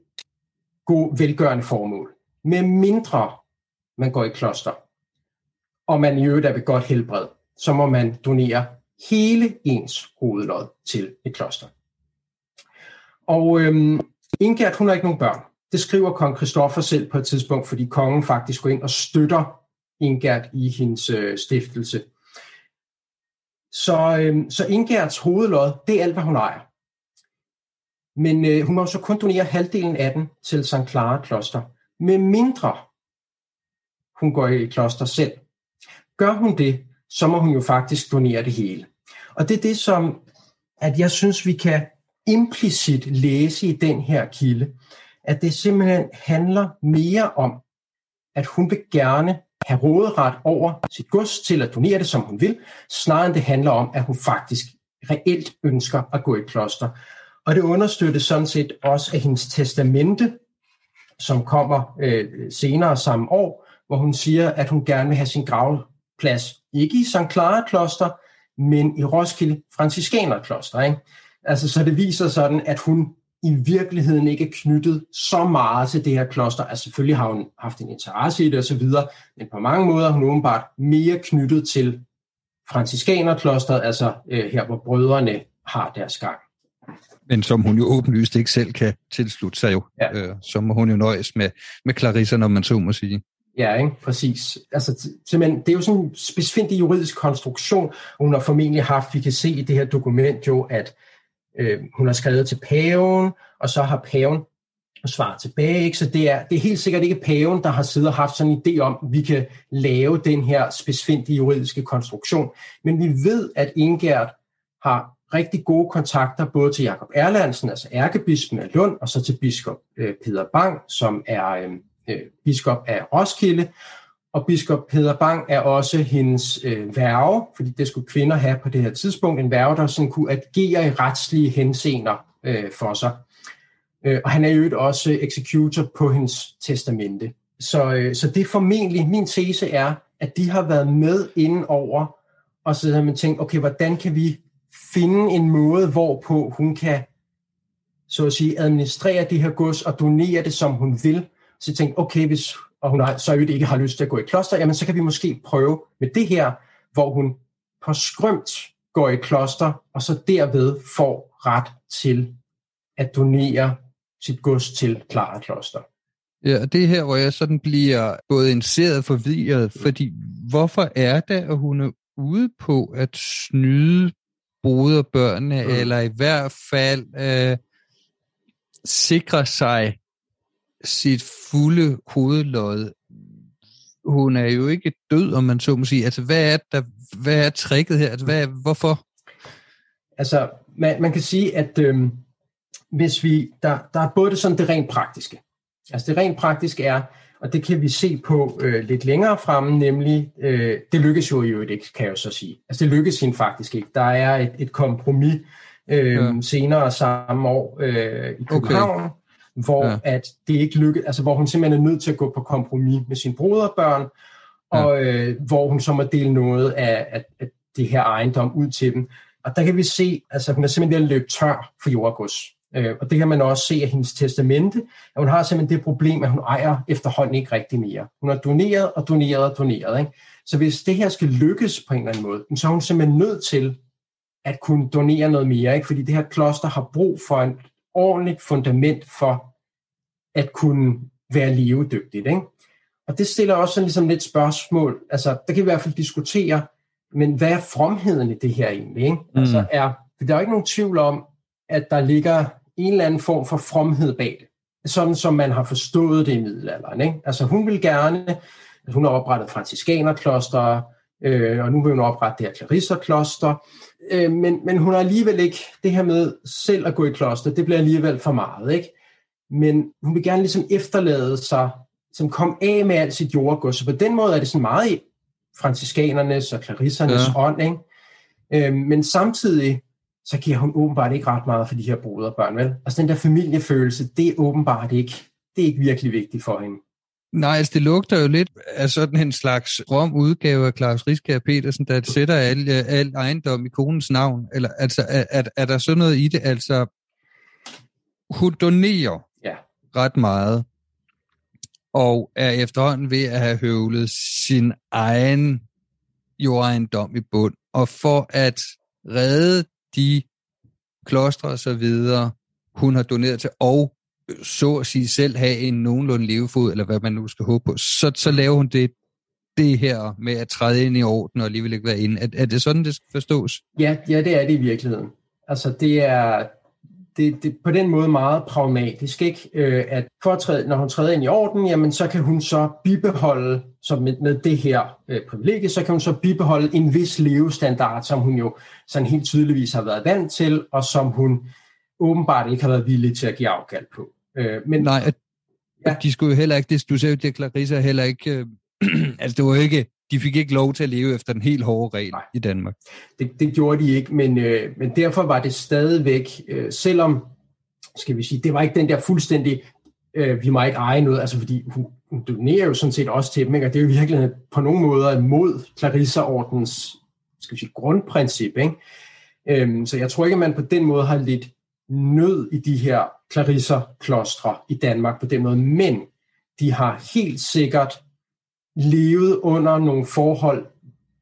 god velgørende formål. Med mindre man går i kloster, og man i øvrigt er ved godt helbred, så må man donere hele ens hovedlod til et kloster. Og øhm, Ingert, hun har ikke nogen børn. Det skriver kong Kristoffer selv på et tidspunkt, fordi kongen faktisk går ind og støtter Ingert i hendes øh, stiftelse. Så, øh, så Ingerts hovedlod, det er alt, hvad hun ejer. Men øh, hun må så kun donere halvdelen af den til St. Clara kloster, med mindre hun går i kloster selv. Gør hun det, så må hun jo faktisk donere det hele. Og det er det, som at jeg synes, vi kan implicit læse i den her kilde, at det simpelthen handler mere om, at hun vil gerne have råderet over sit gods til at donere det, som hun vil, snarere end det handler om, at hun faktisk reelt ønsker at gå i kloster. Og det understøttes sådan set også af hendes testamente, som kommer øh, senere samme år, hvor hun siger, at hun gerne vil have sin gravplads ikke i St. Clara kloster, men i Roskilde Franciskanerkloster. Ikke? Altså, så det viser sådan, at hun i virkeligheden ikke er knyttet så meget til det her kloster. Altså selvfølgelig har hun haft en interesse i det osv., men på mange måder er hun åbenbart mere knyttet til franciskanerklosteret, altså øh, her hvor brødrene har deres gang. Men som hun jo åbenlyst ikke selv kan tilslutte sig jo. Ja. Øh, så må hun jo nøjes med, med Clarissa, når man så må sige. Ja, ikke? præcis. Altså, simpelthen, det er jo sådan en specifik juridisk konstruktion, og hun har formentlig haft, vi kan se i det her dokument jo, at øh, hun har skrevet til paven, og så har paven svaret tilbage. Ikke? Så det er, det er helt sikkert ikke paven, der har siddet og haft sådan en idé om, at vi kan lave den her specifikke juridiske konstruktion. Men vi ved, at Ingert har rigtig gode kontakter både til Jakob Erlandsen, altså ærkebispen af Lund, og så til biskop øh, Peter Bang, som er øh, øh, biskop af Roskilde. Og biskop Peder Bang er også hendes øh, værge, fordi det skulle kvinder have på det her tidspunkt, en værge, der sådan kunne agere i retslige henseender øh, for sig. Øh, og han er jo også executor på hendes testamente. Så, øh, så det er formentlig, min tese er, at de har været med inden over, og så har man tænkt, okay, hvordan kan vi finde en måde, hvorpå hun kan så at sige, administrere det her gods og donere det, som hun vil. Så jeg tænkte, okay, hvis og hun har, så jo ikke har lyst til at gå i kloster, jamen så kan vi måske prøve med det her, hvor hun på skrømt går i kloster, og så derved får ret til at donere sit gods til Clara Kloster. Ja, og det er her, hvor jeg sådan bliver både interesseret og forvirret, fordi hvorfor er det, at hun er ude på at snyde broderbørnene, mm. eller i hvert fald øh, sikre sig sit fulde hovedlod. Hun er jo ikke død, om man så må sige. Altså, hvad er, der, hvad er tricket her? Altså, hvad, hvorfor? Altså, man, man kan sige, at øhm, hvis vi, der, der er både det, sådan det rent praktiske. Altså, det rent praktiske er, og det kan vi se på øh, lidt længere fremme, nemlig, øh, det lykkes jo jo ikke, kan jeg jo så sige. Altså, det lykkes hende faktisk ikke. Der er et, et kompromis øh, ja. senere samme år øh, i København, okay hvor ja. at det ikke lykkes, altså hvor hun simpelthen er nødt til at gå på kompromis med sine broderbørn, og ja. øh, hvor hun så må dele noget af, af, af det her ejendom ud til dem. Og der kan vi se, altså hun er simpelthen ved at løbe tør for jordgods. Øh, og det kan man også se af hendes testamente, at hun har simpelthen det problem, at hun ejer efterhånden ikke rigtig mere. Hun har doneret og doneret og doneret. Ikke? Så hvis det her skal lykkes på en eller anden måde, så er hun simpelthen nødt til at kunne donere noget mere, ikke? fordi det her kloster har brug for en ordentligt fundament for at kunne være levedygtigt. Ikke? Og det stiller også sådan ligesom lidt spørgsmål. Altså, der kan vi i hvert fald diskutere, men hvad er fromheden i det her egentlig? Ikke? Mm. Altså, er, der er ikke nogen tvivl om, at der ligger en eller anden form for fromhed bag det. Sådan som man har forstået det i middelalderen. Ikke? Altså, hun vil gerne, at hun har oprettet franciskanerkloster, øh, og nu vil hun oprette det her Clarissa-kloster. Øh, men, men hun har alligevel ikke det her med selv at gå i kloster, det bliver alligevel for meget, ikke? Men hun vil gerne ligesom efterlade sig, som kom af med alt sit jordgods. Så på den måde er det sådan meget i franciskanernes og Clarissernes ja. ånd, ikke? Øh, men samtidig, så giver hun åbenbart ikke ret meget for de her broderbørn, vel? Altså den der familiefølelse, det er åbenbart ikke, det er ikke virkelig vigtigt for hende. Nej, altså det lugter jo lidt af sådan en slags rom udgave af Claus Riskær Petersen, der sætter al, al ejendom i konens navn. Eller, altså, er, er, er der sådan noget i det? Altså, hun donerer ja. ret meget, og er efterhånden ved at have høvlet sin egen jordejendom i bund. Og for at redde de klostre og så videre, hun har doneret til, og så at sige selv have en nogenlunde levefod, eller hvad man nu skal håbe på, så, så laver hun det, det her med at træde ind i orden og alligevel ikke være inde. Er, er det sådan, det skal forstås? Ja, ja, det er det i virkeligheden. Altså det er det, det på den måde meget pragmatisk, ikke? Øh, at for at træde, når hun træder ind i orden, jamen så kan hun så bibeholde, så med, med det her øh, privilegie, så kan hun så bibeholde en vis levestandard, som hun jo sådan helt tydeligvis har været vant til, og som hun åbenbart ikke har været villig til at give afkald på. Øh, men, Nej, at, ja. de skulle jo heller ikke, det, du sagde jo, at Clarissa heller ikke, øh, altså det var ikke, de fik ikke lov til at leve efter den helt hårde regel Nej. i Danmark. Det, det gjorde de ikke, men, øh, men derfor var det stadigvæk, øh, selvom, skal vi sige, det var ikke den der fuldstændig, øh, vi må ikke eje noget, altså fordi hun, hun donerer jo sådan set også til dem, ikke? og det er jo virkelig på nogle måder mod Clarissa-ordens skal vi sige, grundprincip. Ikke? Øhm, så jeg tror ikke, at man på den måde har lidt nød i de her Clarissa-klostre i Danmark på den måde, men de har helt sikkert levet under nogle forhold,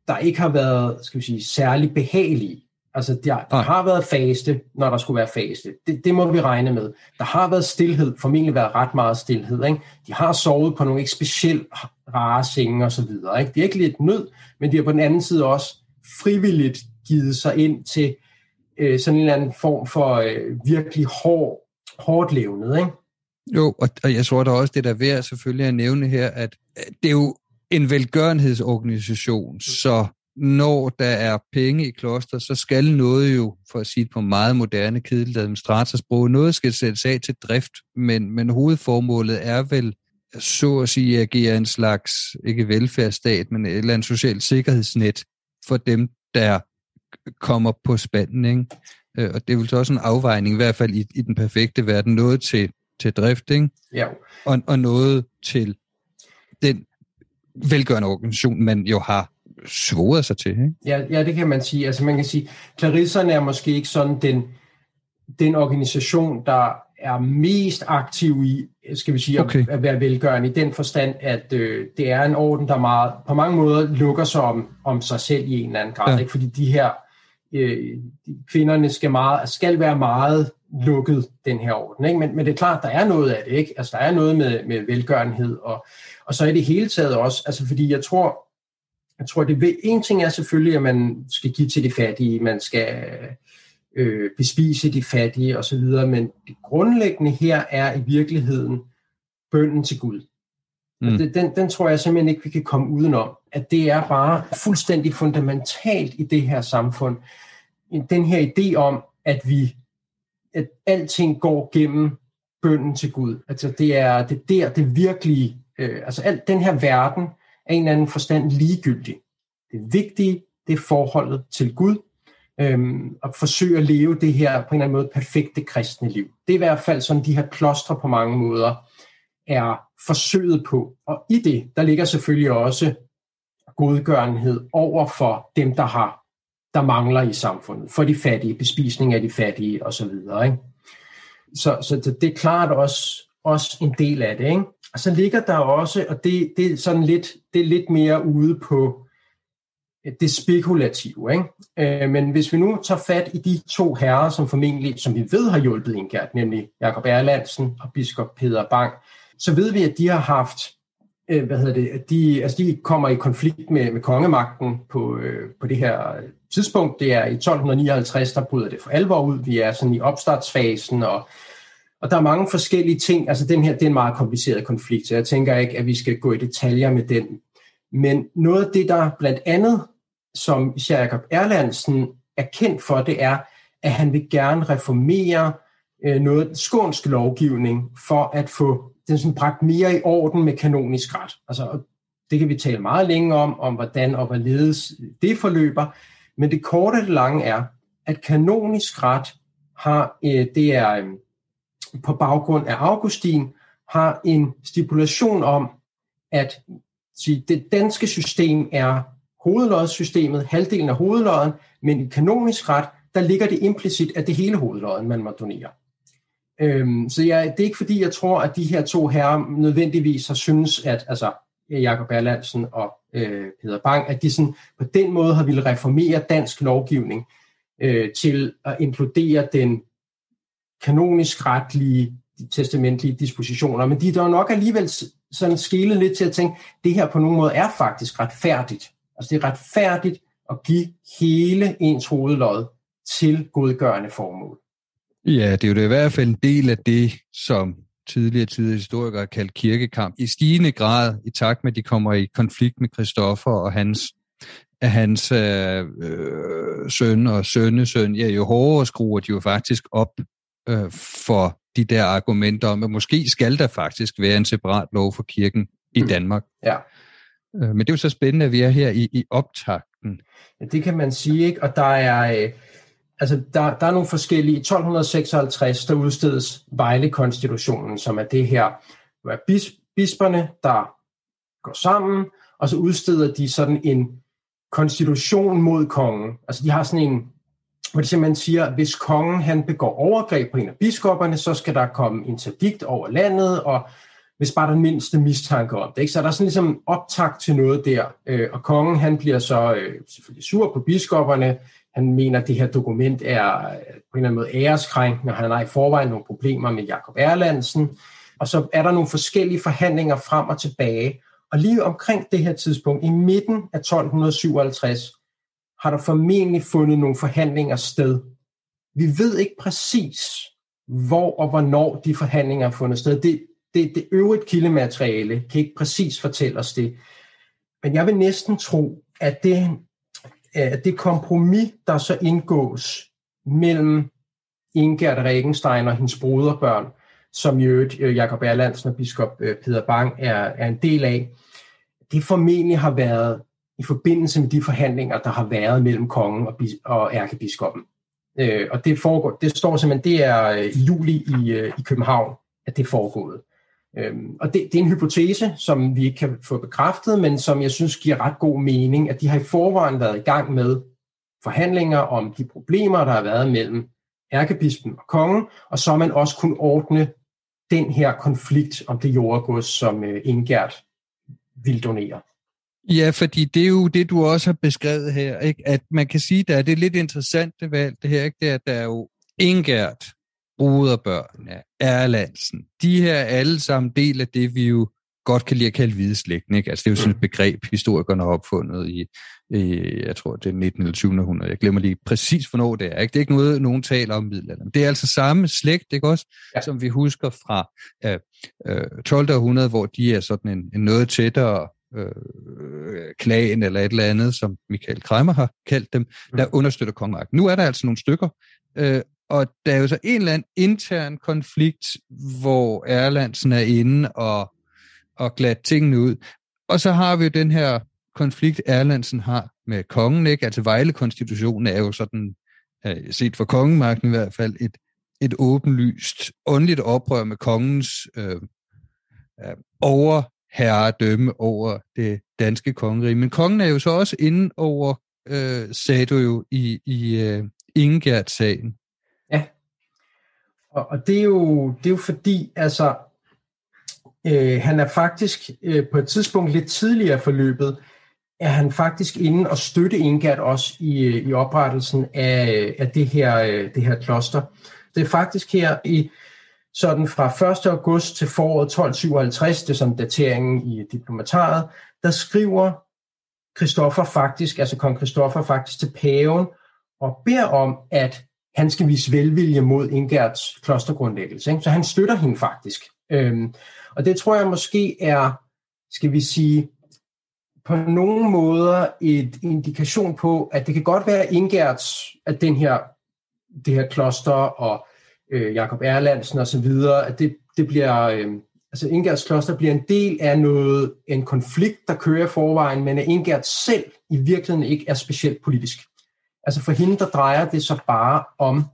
der ikke har været, skal vi sige, særlig behagelige. Altså, der, der har været faste, når der skulle være faste. Det, det må vi regne med. Der har været stillhed, formentlig været ret meget stillhed. Ikke? De har sovet på nogle ikke specielt rare senge og så videre. Ikke? Det er ikke lidt nød, men de har på den anden side også frivilligt givet sig ind til øh, sådan en eller anden form for øh, virkelig hård, hårdt levnet, ikke? Jo, og, og jeg tror da også, det der er værd selvfølgelig at nævne her, at det er jo en velgørenhedsorganisation, så når der er penge i kloster, så skal noget jo, for at sige det på meget moderne, kedeligt administratorsprog, noget skal sættes af til drift, men, men hovedformålet er vel, så at sige, at agere en slags, ikke velfærdsstat, men et eller andet socialt sikkerhedsnet for dem, der kommer på spanden. Ikke? Øh, og det er vel så også en afvejning, i hvert fald i, i den perfekte verden, noget til, til drift, ikke? Ja. Og, og noget til den velgørende organisation, man jo har svoret sig til. Ikke? Ja, ja, det kan man sige. Altså man kan sige, Clarisserne er måske ikke sådan den, den organisation, der er mest aktiv i, skal vi sige, okay. at, at være velgørende i den forstand, at øh, det er en orden, der meget, på mange måder lukker sig om, om sig selv i en eller anden grad. Ja. Ikke? Fordi de her øh, kvinderne skal, meget, skal være meget lukket, den her orden. Ikke? Men, men det er klart, der er noget af det. Ikke? Altså, der er noget med, med velgørenhed, og, og så er det hele taget også, altså fordi jeg tror, jeg tror, det en ting er selvfølgelig, at man skal give til de fattige, man skal øh, bespise de fattige osv., men det grundlæggende her er i virkeligheden bønden til Gud. Mm. Det, den, den tror jeg simpelthen ikke, vi kan komme udenom. At det er bare fuldstændig fundamentalt i det her samfund. Den her idé om, at vi at alting går gennem bønden til Gud. Altså det er det der, det virkelige, øh, altså alt den her verden er en eller anden forstand ligegyldig. Det vigtige, det er forholdet til Gud, øhm, og forsøge at leve det her på en eller anden måde perfekte kristne liv. Det er i hvert fald sådan, de her klostre på mange måder er forsøget på. Og i det, der ligger selvfølgelig også godgørenhed over for dem, der har der mangler i samfundet, for de fattige, bespisning af de fattige osv. Ikke? Så, så det, det er klart også, også en del af det. Ikke? Og så ligger der også, og det, det, er sådan lidt, det er lidt mere ude på øh, det spekulative. Ikke? Øh, men hvis vi nu tager fat i de to herrer, som formentlig, som vi ved har hjulpet Ingert, nemlig Jakob Erlandsen og biskop Peter Bang, så ved vi, at de har haft, øh, hvad hedder det, at de, altså de kommer i konflikt med, med kongemagten på, øh, på det her tidspunkt. Det er i 1259, der bryder det for alvor ud. Vi er sådan i opstartsfasen, og, og der er mange forskellige ting. Altså den her, det er en meget kompliceret konflikt, så jeg tænker ikke, at vi skal gå i detaljer med den. Men noget af det, der blandt andet, som Jacob Erlandsen er kendt for, det er, at han vil gerne reformere øh, noget skånsk lovgivning for at få den sådan bragt mere i orden med kanonisk ret. Altså, det kan vi tale meget længe om, om hvordan og hvorledes det forløber, men det korte og det lange er, at kanonisk ret har, øh, det er øh, på baggrund af Augustin, har en stipulation om, at sige, det danske system er hovedlodsystemet, halvdelen af hovedlodden, men i kanonisk ret, der ligger det implicit, at det hele hovedlodden, man må donere. Øhm, så jeg, det er ikke fordi, jeg tror, at de her to herrer nødvendigvis har synes, at altså, Jakob Erlandsen og øh, Peter Bang, at de sådan, på den måde har ville reformere dansk lovgivning øh, til at inkludere den kanonisk retlige testamentlige dispositioner, men de er dog nok alligevel sådan skille lidt til at tænke, det her på nogen måde er faktisk retfærdigt. Altså det er retfærdigt at give hele ens hovedlod til godgørende formål. Ja, det er jo det i hvert fald en del af det, som tidligere tidligere historikere kaldt kirkekamp. I stigende grad, i takt med, at de kommer i konflikt med Kristoffer og hans, af hans øh, øh, søn og sønnesøn, ja, jo hårdere skruer de jo faktisk op øh, for de der argumenter om, at måske skal der faktisk være en separat lov for kirken i mm. Danmark. Ja. Øh, men det er jo så spændende, at vi er her i, i optakten. Ja, det kan man sige, ikke? Og der er, øh, altså der, der er nogle forskellige. I 1256, der udstedes Vejle-konstitutionen, som er det her, hvor bis, bisperne, der går sammen, og så udsteder de sådan en konstitution mod kongen. Altså de har sådan en hvor de simpelthen siger, at hvis kongen han begår overgreb på en af biskopperne, så skal der komme interdikt over landet, og hvis bare den mindste mistanke om det. Ikke? Så der er sådan ligesom optakt til noget der, øh, og kongen han bliver så øh, selvfølgelig sur på biskopperne, han mener, at det her dokument er øh, på en eller anden måde æreskrænkende, og han har i forvejen nogle problemer med Jakob Erlandsen, og så er der nogle forskellige forhandlinger frem og tilbage, og lige omkring det her tidspunkt, i midten af 1257, har der formentlig fundet nogle forhandlinger sted. Vi ved ikke præcis, hvor og hvornår de forhandlinger har fundet sted. Det, det, det øvrigt kildemateriale kan ikke præcis fortælle os det. Men jeg vil næsten tro, at det, at det kompromis, der så indgås mellem Ingerd Regenstein og hendes broderbørn, som i øvrigt øh, Jakob Erlandsen og biskop øh, Peter Bang er, er en del af, det formentlig har været i forbindelse med de forhandlinger, der har været mellem kongen og, og ærkebiskoppen. Øh, og det, foregår, det står simpelthen, det er øh, i juli i, øh, i København, at det er foregået. Øhm, og det, det er en hypotese, som vi ikke kan få bekræftet, men som jeg synes giver ret god mening, at de har i forvejen været i gang med forhandlinger om de problemer, der har været mellem ærkebispen og kongen, og så man også kunne ordne den her konflikt om det jordgods, som øh, Ingert vil donere. Ja, fordi det er jo det, du også har beskrevet her, ikke? at man kan sige, at det er lidt interessant det valg, det her, ikke? det er, at der er jo Ingert, Broderbørn, Erlandsen, de her er alle sammen del af det, vi jo godt kan lide at kalde hvide slægten. Ikke? Altså, det er jo sådan et begreb, historikerne har opfundet i, i, jeg tror, det er 19. eller 20. århundrede. Jeg glemmer lige præcis, hvornår det er. Ikke? Det er ikke noget, nogen taler om middelalderen. Det er altså samme slægt, ikke også, ja. som vi husker fra øh, øh, 12. århundrede, hvor de er sådan en, en noget tættere øh, klan eller et eller andet, som Michael Kreimer har kaldt dem, der understøtter kongemagten. Nu er der altså nogle stykker, øh, og der er jo så en eller anden intern konflikt, hvor Erlandsen er inde og, og glat tingene ud. Og så har vi jo den her konflikt, Erlandsen har med kongen, ikke? Altså Vejle-konstitutionen er jo sådan, øh, set for kongemagten i hvert fald, et, et åbenlyst åndeligt oprør med kongens øh, øh, over over det danske kongerige. Men kongen er jo så også inde over, øh, sagde du jo, i, i øh, Ingert-sagen. Og, og det, er jo, det er jo fordi, altså, øh, han er faktisk øh, på et tidspunkt lidt tidligere forløbet, er han faktisk inde og støtte Ingert også i, øh, i oprettelsen af, øh, af det, her, øh, det her kloster. Det er faktisk her i sådan fra 1. august til foråret 1257, det er sådan dateringen i diplomataret, der skriver Christoffer faktisk, altså kong Christoffer faktisk til paven, og beder om, at han skal vise velvilje mod Ingerts klostergrundlæggelse. Ikke? Så han støtter hende faktisk. Øhm, og det tror jeg måske er, skal vi sige, på nogle måder et indikation på, at det kan godt være Ingerts, at den her, det her kloster og øh, Jakob Erlandsen og så videre, at det, det bliver, øh, altså Ingerts kloster bliver en del af noget, en konflikt, der kører i forvejen, men at Ingert selv i virkeligheden ikke er specielt politisk. Altså for hende, der drejer det så bare om,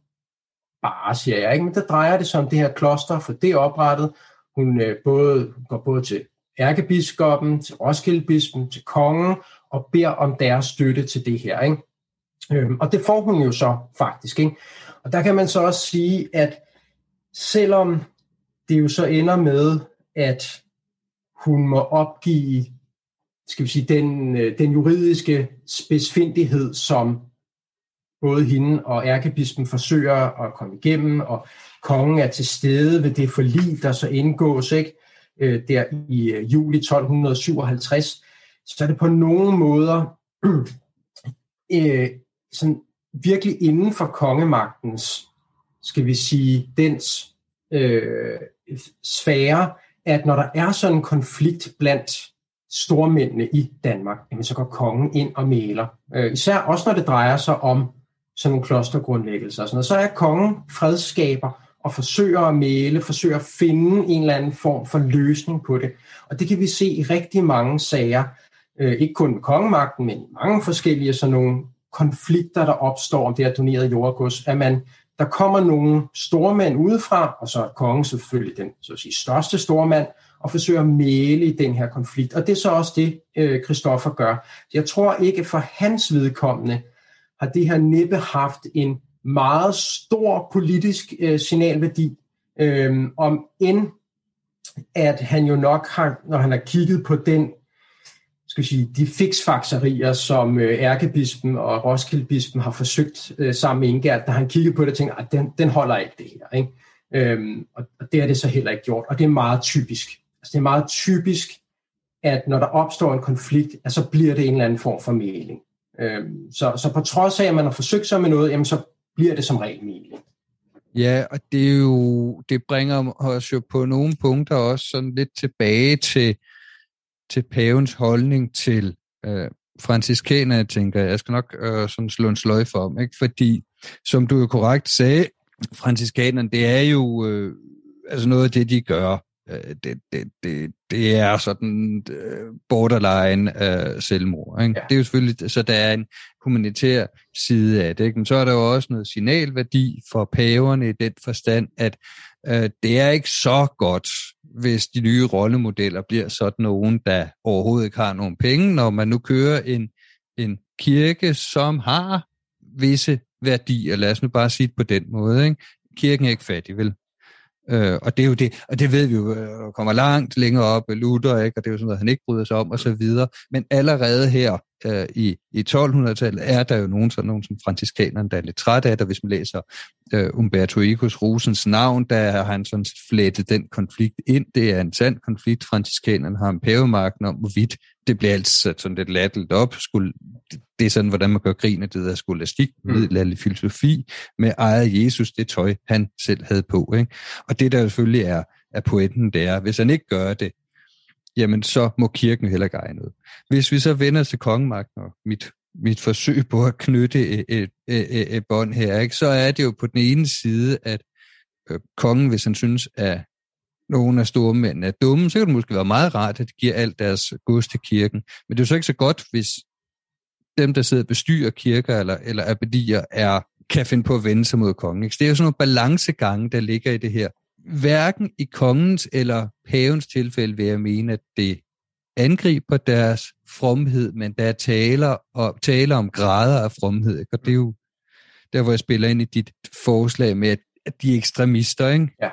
bare siger jeg ikke, men der drejer det sig om det her kloster, for det er oprettet. Hun øh, både, går både til ærkebiskoppen, til Roskildebispen, til kongen, og beder om deres støtte til det her. Ikke? Øhm, og det får hun jo så faktisk. Ikke? Og der kan man så også sige, at selvom det jo så ender med, at hun må opgive skal vi sige, den, øh, den juridiske spidsfindighed, som både hende og ærkebispen forsøger at komme igennem, og kongen er til stede ved det forlig, der så indgås ikke, øh, der i øh, juli 1257, så er det på nogle måder øh, sådan virkelig inden for kongemagtens, skal vi sige, dens øh, sfære, at når der er sådan en konflikt blandt stormændene i Danmark, jamen så går kongen ind og maler. Øh, især også når det drejer sig om sådan nogle klostergrundlæggelser og sådan noget. Så er kongen fredskaber og forsøger at male, forsøger at finde en eller anden form for løsning på det. Og det kan vi se i rigtig mange sager, øh, ikke kun med kongemagten, men i mange forskellige sådan nogle konflikter, der opstår om det her donerede jordgods, at man, der kommer nogle stormænd udefra, og så er kongen selvfølgelig den så at sige, største stormand, og forsøger at male i den her konflikt. Og det er så også det, øh, Christoffer gør. Jeg tror ikke for hans vedkommende, har det her næppe haft en meget stor politisk øh, signalværdi, øh, om end at han jo nok har, når han har kigget på den, skal sige, de fiksfakserier, som øh, ærkebispen og Roskildebispen har forsøgt øh, sammen med Ingert, da han kiggede på det og tænkte, at den, den holder ikke det her. Ikke? Øhm, og, og det er det så heller ikke gjort, og det er meget typisk. Altså det er meget typisk, at når der opstår en konflikt, at så bliver det en eller anden form for mening. Øhm, så, så på trods af, at man har forsøgt sig med noget, jamen så bliver det som regel mening. Ja, og det er jo, det bringer os jo på nogle punkter også sådan lidt tilbage til, til pavens holdning til øh, franciskaner, tænker jeg. Jeg skal nok øh, sådan slå en sløj for om, ikke? fordi som du jo korrekt sagde, franciskanerne, det er jo øh, altså noget af det, de gør. Øh, det, det, det, det er sådan uh, borderline uh, selvmord. Ikke? Ja. Det er jo selvfølgelig, så der er en humanitær side af det. Ikke? Men så er der jo også noget signalværdi for paverne i den forstand, at uh, det er ikke så godt, hvis de nye rollemodeller bliver sådan nogen, der overhovedet ikke har nogen penge, når man nu kører en, en kirke, som har visse værdier. Lad os nu bare sige det på den måde. Ikke? Kirken er ikke fattig, vel? Øh, og det er jo det, og det ved vi jo, øh, kommer langt længere op, Luther, ikke? og det er jo sådan noget, han ikke bryder sig om, og så videre. Men allerede her øh, i, i 1200-tallet er der jo nogen, sådan, nogen som franciskanerne, der er lidt træt af det, hvis man læser øh, Umberto Ecos Rosens navn, der har han sådan flettet den konflikt ind. Det er en sand konflikt. Franciskanerne har en pævemagten om, hvorvidt det bliver altid sådan lidt lattet op. Skulle, det er sådan, hvordan man gør grin af det der skolastik, mm. middelalderlig filosofi, med eget Jesus, det tøj, han selv havde på. Ikke? Og det der selvfølgelig er, er pointen, det er, hvis han ikke gør det, jamen så må kirken heller eje noget. Hvis vi så vender til kongemagten og mit, mit forsøg på at knytte et, et, et, et bånd her, ikke, så er det jo på den ene side, at øh, kongen, hvis han synes, at nogle af stormændene er dumme, så kan det måske være meget rart, at de giver alt deres gods til kirken. Men det er jo så ikke så godt, hvis dem, der sidder og bestyrer kirker eller, eller abedier, er, kan finde på at vende sig mod kongen. Ikke? Så det er jo sådan nogle balancegange, der ligger i det her hverken i kongens eller pavens tilfælde vil jeg mene, at det angriber deres fromhed, men der er taler, og, taler om grader af fromhed. Og det er jo der, hvor jeg spiller ind i dit forslag med, at de er ekstremister, ikke? Ja.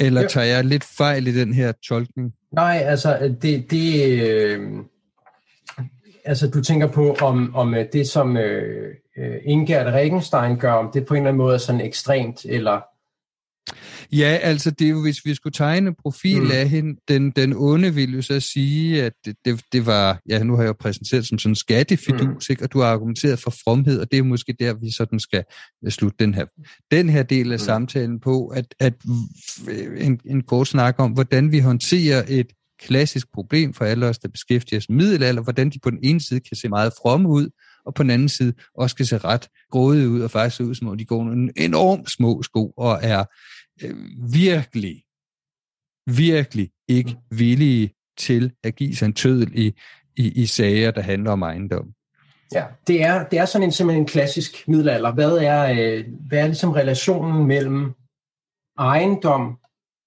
Eller tager jeg lidt fejl i den her tolkning? Nej, altså det, det øh, altså du tænker på om, om øh, det som øh, øh, Ingerd Regenstein gør, om det på en eller anden måde er sådan ekstremt, eller Ja, altså det er jo, hvis vi skulle tegne profil mm. af hende, den, den onde vil jo så sige, at det, det, det var, ja nu har jeg jo præsenteret som sådan en skattefidus, mm. ikke? og du har argumenteret for fromhed, og det er måske der, vi sådan skal slutte den her, den her del af mm. samtalen på, at, at en, en kort snak om, hvordan vi håndterer et klassisk problem for alle os, der beskæftiger os med middelalder, hvordan de på den ene side kan se meget fromme ud, og på den anden side også kan se ret grådige ud, og faktisk ud som om de går nogle enormt små sko, og er øh, virkelig, virkelig ikke villige til at give sig en tødel i, i, i sager, der handler om ejendom. Ja, det er, det er sådan en, simpelthen en klassisk middelalder. Hvad er, øh, hvad er ligesom relationen mellem ejendom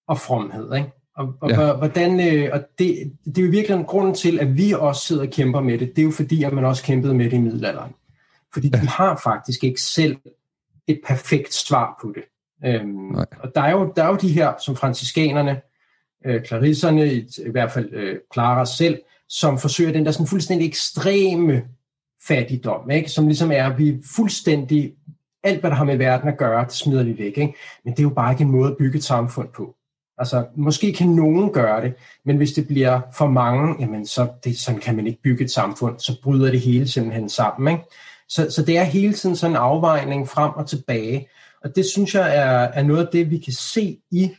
og fromhed? Ikke? Og, og, ja. hvordan, øh, og det, det er jo virkelig grunden til, at vi også sidder og kæmper med det. Det er jo fordi, at man også kæmpede med det i middelalderen. Fordi ja. de har faktisk ikke selv et perfekt svar på det. Øhm, og der er, jo, der er jo de her, som franciskanerne, øh, klarisserne, i, i hvert fald øh, Clara selv, som forsøger den der sådan fuldstændig ekstreme fattigdom, ikke? som ligesom er, at vi fuldstændig, alt hvad der har med verden at gøre, det smider vi væk. Ikke? Men det er jo bare ikke en måde at bygge et samfund på. Altså, måske kan nogen gøre det, men hvis det bliver for mange, jamen så det, sådan kan man ikke bygge et samfund, så bryder det hele simpelthen sammen. Ikke? Så, så det er hele tiden sådan en afvejning frem og tilbage, og det synes jeg er, er noget af det, vi kan se i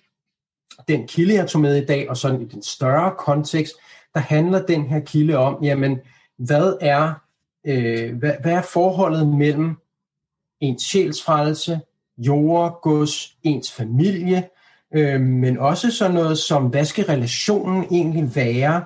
den kilde, jeg tog med i dag, og sådan i den større kontekst, der handler den her kilde om, jamen, hvad er, øh, hvad, hvad er forholdet mellem ens sjælsfrelse, jord, gods, ens familie, øh, men også sådan noget som, hvad skal relationen egentlig være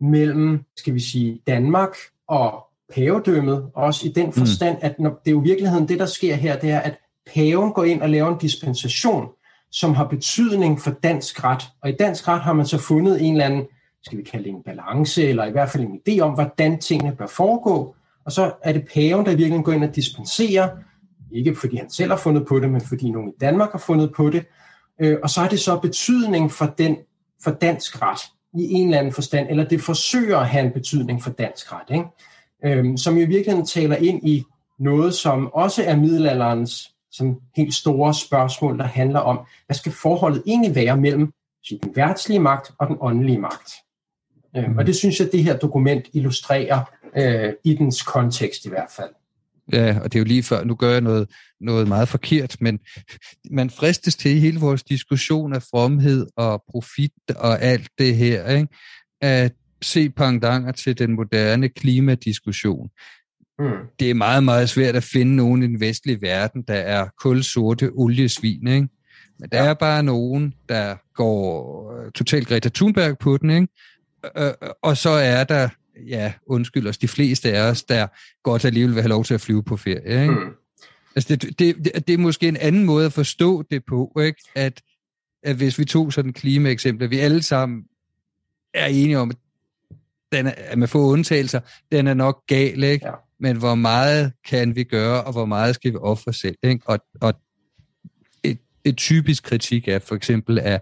mellem, skal vi sige, Danmark og pavedømmet, også i den mm. forstand, at når, det er jo i virkeligheden det, der sker her, det er, at paven går ind og laver en dispensation, som har betydning for dansk ret. Og i dansk ret har man så fundet en eller anden, skal vi kalde det en balance, eller i hvert fald en idé om, hvordan tingene bør foregå. Og så er det paven, der virkelig går ind og dispenserer, ikke fordi han selv har fundet på det, men fordi nogen i Danmark har fundet på det. Øh, og så har det så betydning for, den, for dansk ret i en eller anden forstand, eller det forsøger at have en betydning for dansk ret, ikke? Øhm, som jo i virkeligheden taler ind i noget, som også er middelalderens som helt store spørgsmål, der handler om, hvad skal forholdet egentlig være mellem den værtslige magt og den åndelige magt. Øhm, og det synes jeg, at det her dokument illustrerer øh, i dens kontekst i hvert fald. Ja, og det er jo lige før, nu gør jeg noget, noget meget forkert, men man fristes til i hele vores diskussion af fromhed og profit og alt det her, ikke? at se pangdanger til den moderne klimadiskussion. Mm. Det er meget, meget svært at finde nogen i den vestlige verden, der er kulsorte oliesvin, ikke? Men der ja. er bare nogen, der går øh, totalt Greta Thunberg på den, ikke? Øh, og så er der ja, undskyld os, de fleste af os, der godt alligevel vil have lov til at flyve på ferie. Ikke? Mm. Altså det, det, det, det er måske en anden måde at forstå det på, ikke? At, at hvis vi tog sådan et klimaeksempel, vi alle sammen er enige om, at, den er, at med få undtagelser, den er nok gal, ikke? Ja. men hvor meget kan vi gøre, og hvor meget skal vi ofre selv? Ikke? Og, og et, et typisk kritik er for eksempel af,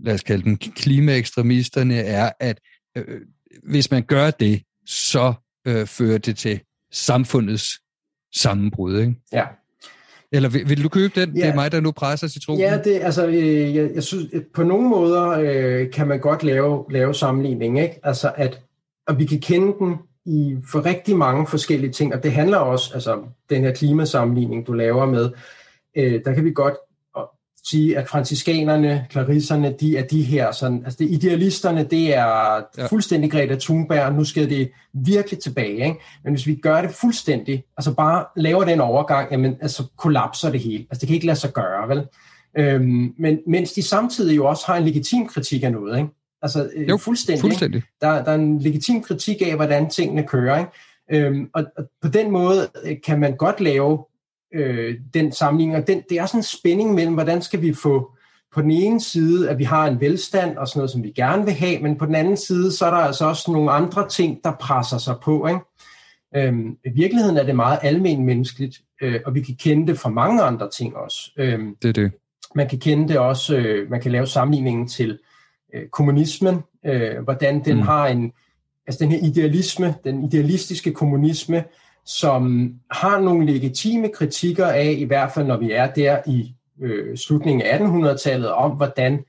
lad os kalde dem klimaekstremisterne, er, at øh, hvis man gør det, så øh, fører det til samfundets sammenbrud. Ikke? Ja. Eller vil, vil du købe den? Ja. Det er mig, der nu presser citronen. Ja, det, altså, øh, jeg, jeg synes, på nogle måder øh, kan man godt lave, lave sammenligning. Ikke? Altså, at, at vi kan kende den i for rigtig mange forskellige ting, og det handler også, altså den her klimasammenligning, du laver med, øh, der kan vi godt sige, at franciskanerne, klarisserne, de er de her, sådan, altså det, idealisterne, det er ja. fuldstændig Greta Thunberg, nu skal det virkelig tilbage. Ikke? Men hvis vi gør det fuldstændig, altså bare laver den overgang, jamen altså kollapser det hele. Altså det kan ikke lade sig gøre, vel? Øhm, men mens de samtidig jo også har en legitim kritik af noget, ikke? Altså øh, jo, fuldstændig. fuldstændig. Der, der er en legitim kritik af, hvordan tingene kører, ikke? Øhm, og, og på den måde øh, kan man godt lave øh, den sammenligning. Og den, det er sådan en spænding mellem, hvordan skal vi få på den ene side, at vi har en velstand og sådan noget, som vi gerne vil have, men på den anden side, så er der altså også nogle andre ting, der presser sig på. Ikke? Øhm, I virkeligheden er det meget almen menneskeligt, øh, og vi kan kende det fra mange andre ting også. Øhm, det er det. Man kan kende det også, øh, man kan lave sammenligningen til øh, kommunismen, øh, hvordan den mm. har en, altså den her idealisme, den idealistiske kommunisme, som har nogle legitime kritikker af, i hvert fald når vi er der i øh, slutningen af 1800-tallet, om hvordan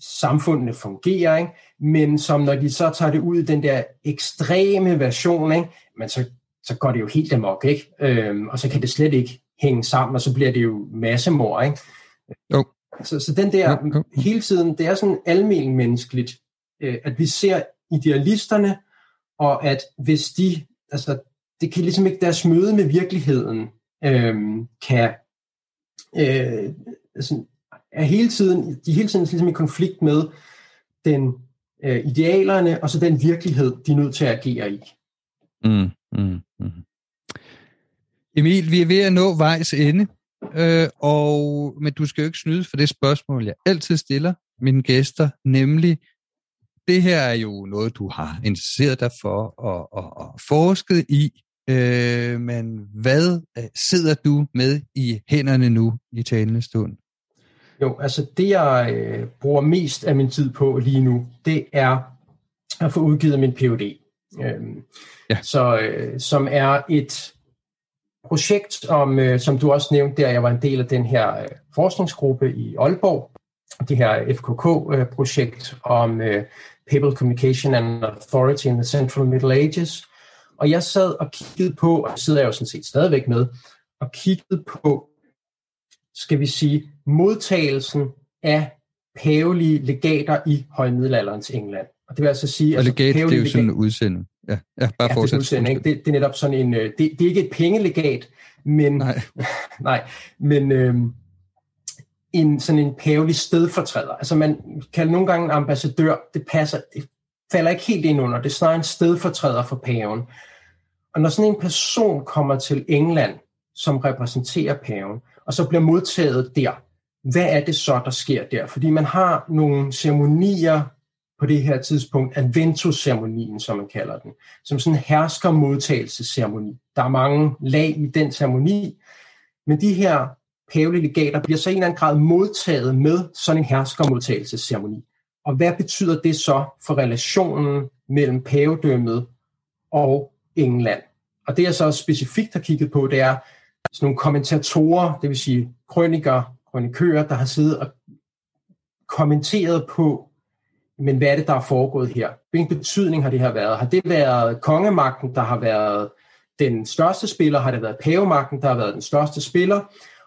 samfundene fungerer, ikke? men som når de så tager det ud i den der ekstreme version, ikke? men så, så går det jo helt amok, ikke? Øhm, og så kan det slet ikke hænge sammen, og så bliver det jo massemord. Ikke? Jo. Så, så den der jo, jo. hele tiden, det er sådan almen menneskeligt øh, at vi ser idealisterne, og at hvis de, altså det kan ligesom ikke deres møde med virkeligheden, øh, kan øh, altså, er hele tiden, de er hele tiden ligesom i konflikt med den øh, idealerne, og så den virkelighed, de er nødt til at agere i. Mm, mm, mm. Emil, vi er ved at nå vejs ende, øh, og, men du skal jo ikke snyde for det spørgsmål, jeg altid stiller mine gæster, nemlig, det her er jo noget, du har interesseret dig for og, og, og forsket i, øh, men hvad øh, sidder du med i hænderne nu i talende stund? Jo, altså det jeg øh, bruger mest af min tid på lige nu, det er at få udgivet min Ph.D. Øhm, ja. Så øh, som er et projekt, om, øh, som du også nævnte der, jeg var en del af den her øh, forskningsgruppe i Aalborg, det her FKK-projekt øh, om øh, People Communication and Authority in the Central Middle Ages. Og jeg sad og kiggede på, og sidder jeg jo sådan set stadigvæk med, og kiggede på, skal vi sige, modtagelsen af pavelige legater i højmiddelalderens England. Og det vil altså sige... Og altså, legat, det er jo sådan en udsending. Ja, ja bare ja, fortsæt. Det, er det, det er netop sådan en... Øh, det, det er ikke et pengelegat, men... Nej. nej, men... Øhm, en sådan en pavelig stedfortræder. Altså man kan nogle gange en ambassadør, det passer, det falder ikke helt ind under, det er snarere en stedfortræder for paven. Og når sådan en person kommer til England, som repræsenterer paven, og så bliver modtaget der, hvad er det så, der sker der? Fordi man har nogle ceremonier på det her tidspunkt, adventus-ceremonien, som man kalder den, som sådan en herskermodtagelsesceremoni. Der er mange lag i den ceremoni, men de her pavelige legater bliver så i en eller anden grad modtaget med sådan en herskermodtagelsesceremoni. Og hvad betyder det så for relationen mellem pavedømmet og England? Og det jeg så specifikt har kigget på, det er sådan nogle kommentatorer, det vil sige krønikere, krønikører, der har siddet og kommenteret på, men hvad er det, der er foregået her? Hvilken betydning har det her været? Har det været kongemagten, der har været den største spiller? Har det været pavemagten, der har været den største spiller?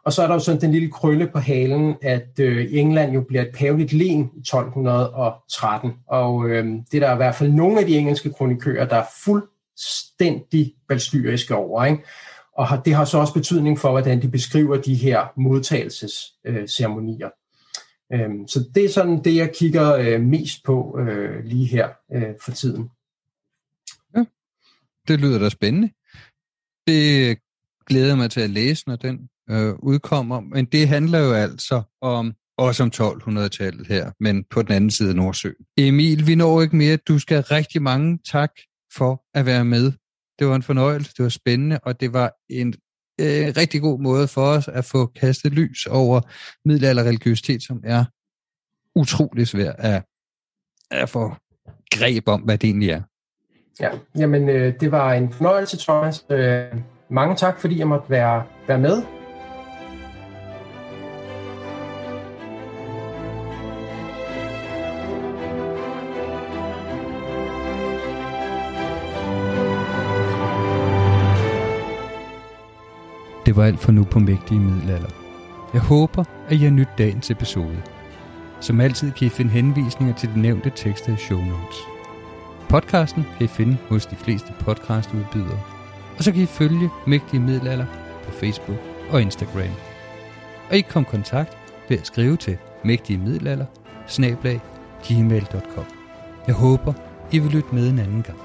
Og så er der jo sådan den lille krølle på halen, at øh, England jo bliver et paveligt len i 1213. Og øh, det er der i hvert fald nogle af de engelske kronikører, der er fuldstændig balstyriske over. Ikke? Og har, det har så også betydning for, hvordan de beskriver de her modtagelsesceremonier. Øh, øhm, så det er sådan det, jeg kigger øh, mest på øh, lige her øh, for tiden. Ja, det lyder da spændende. Det glæder mig til at læse, når den øh, udkommer. Men det handler jo altså om også om 1200-tallet her, men på den anden side af Nordsøen. Emil, vi når ikke mere. Du skal rigtig mange tak for at være med det var en fornøjelse, det var spændende, og det var en øh, rigtig god måde for os at få kastet lys over middelalderreligiøsitet, som er utrolig svær at, at få greb om, hvad det egentlig er. Ja, jamen øh, det var en fornøjelse, Thomas. Øh, mange tak, fordi jeg måtte være, være med. Det var alt for nu på Mægtige Middelalder. Jeg håber, at I har nyt dagens episode. Som altid kan I finde henvisninger til de nævnte tekster i show notes. Podcasten kan I finde hos de fleste podcastudbydere. Og så kan I følge Mægtige Middelalder på Facebook og Instagram. Og I kan komme kontakt ved at skrive til mægtige middelalder gmail.com. Jeg håber, I vil lytte med en anden gang.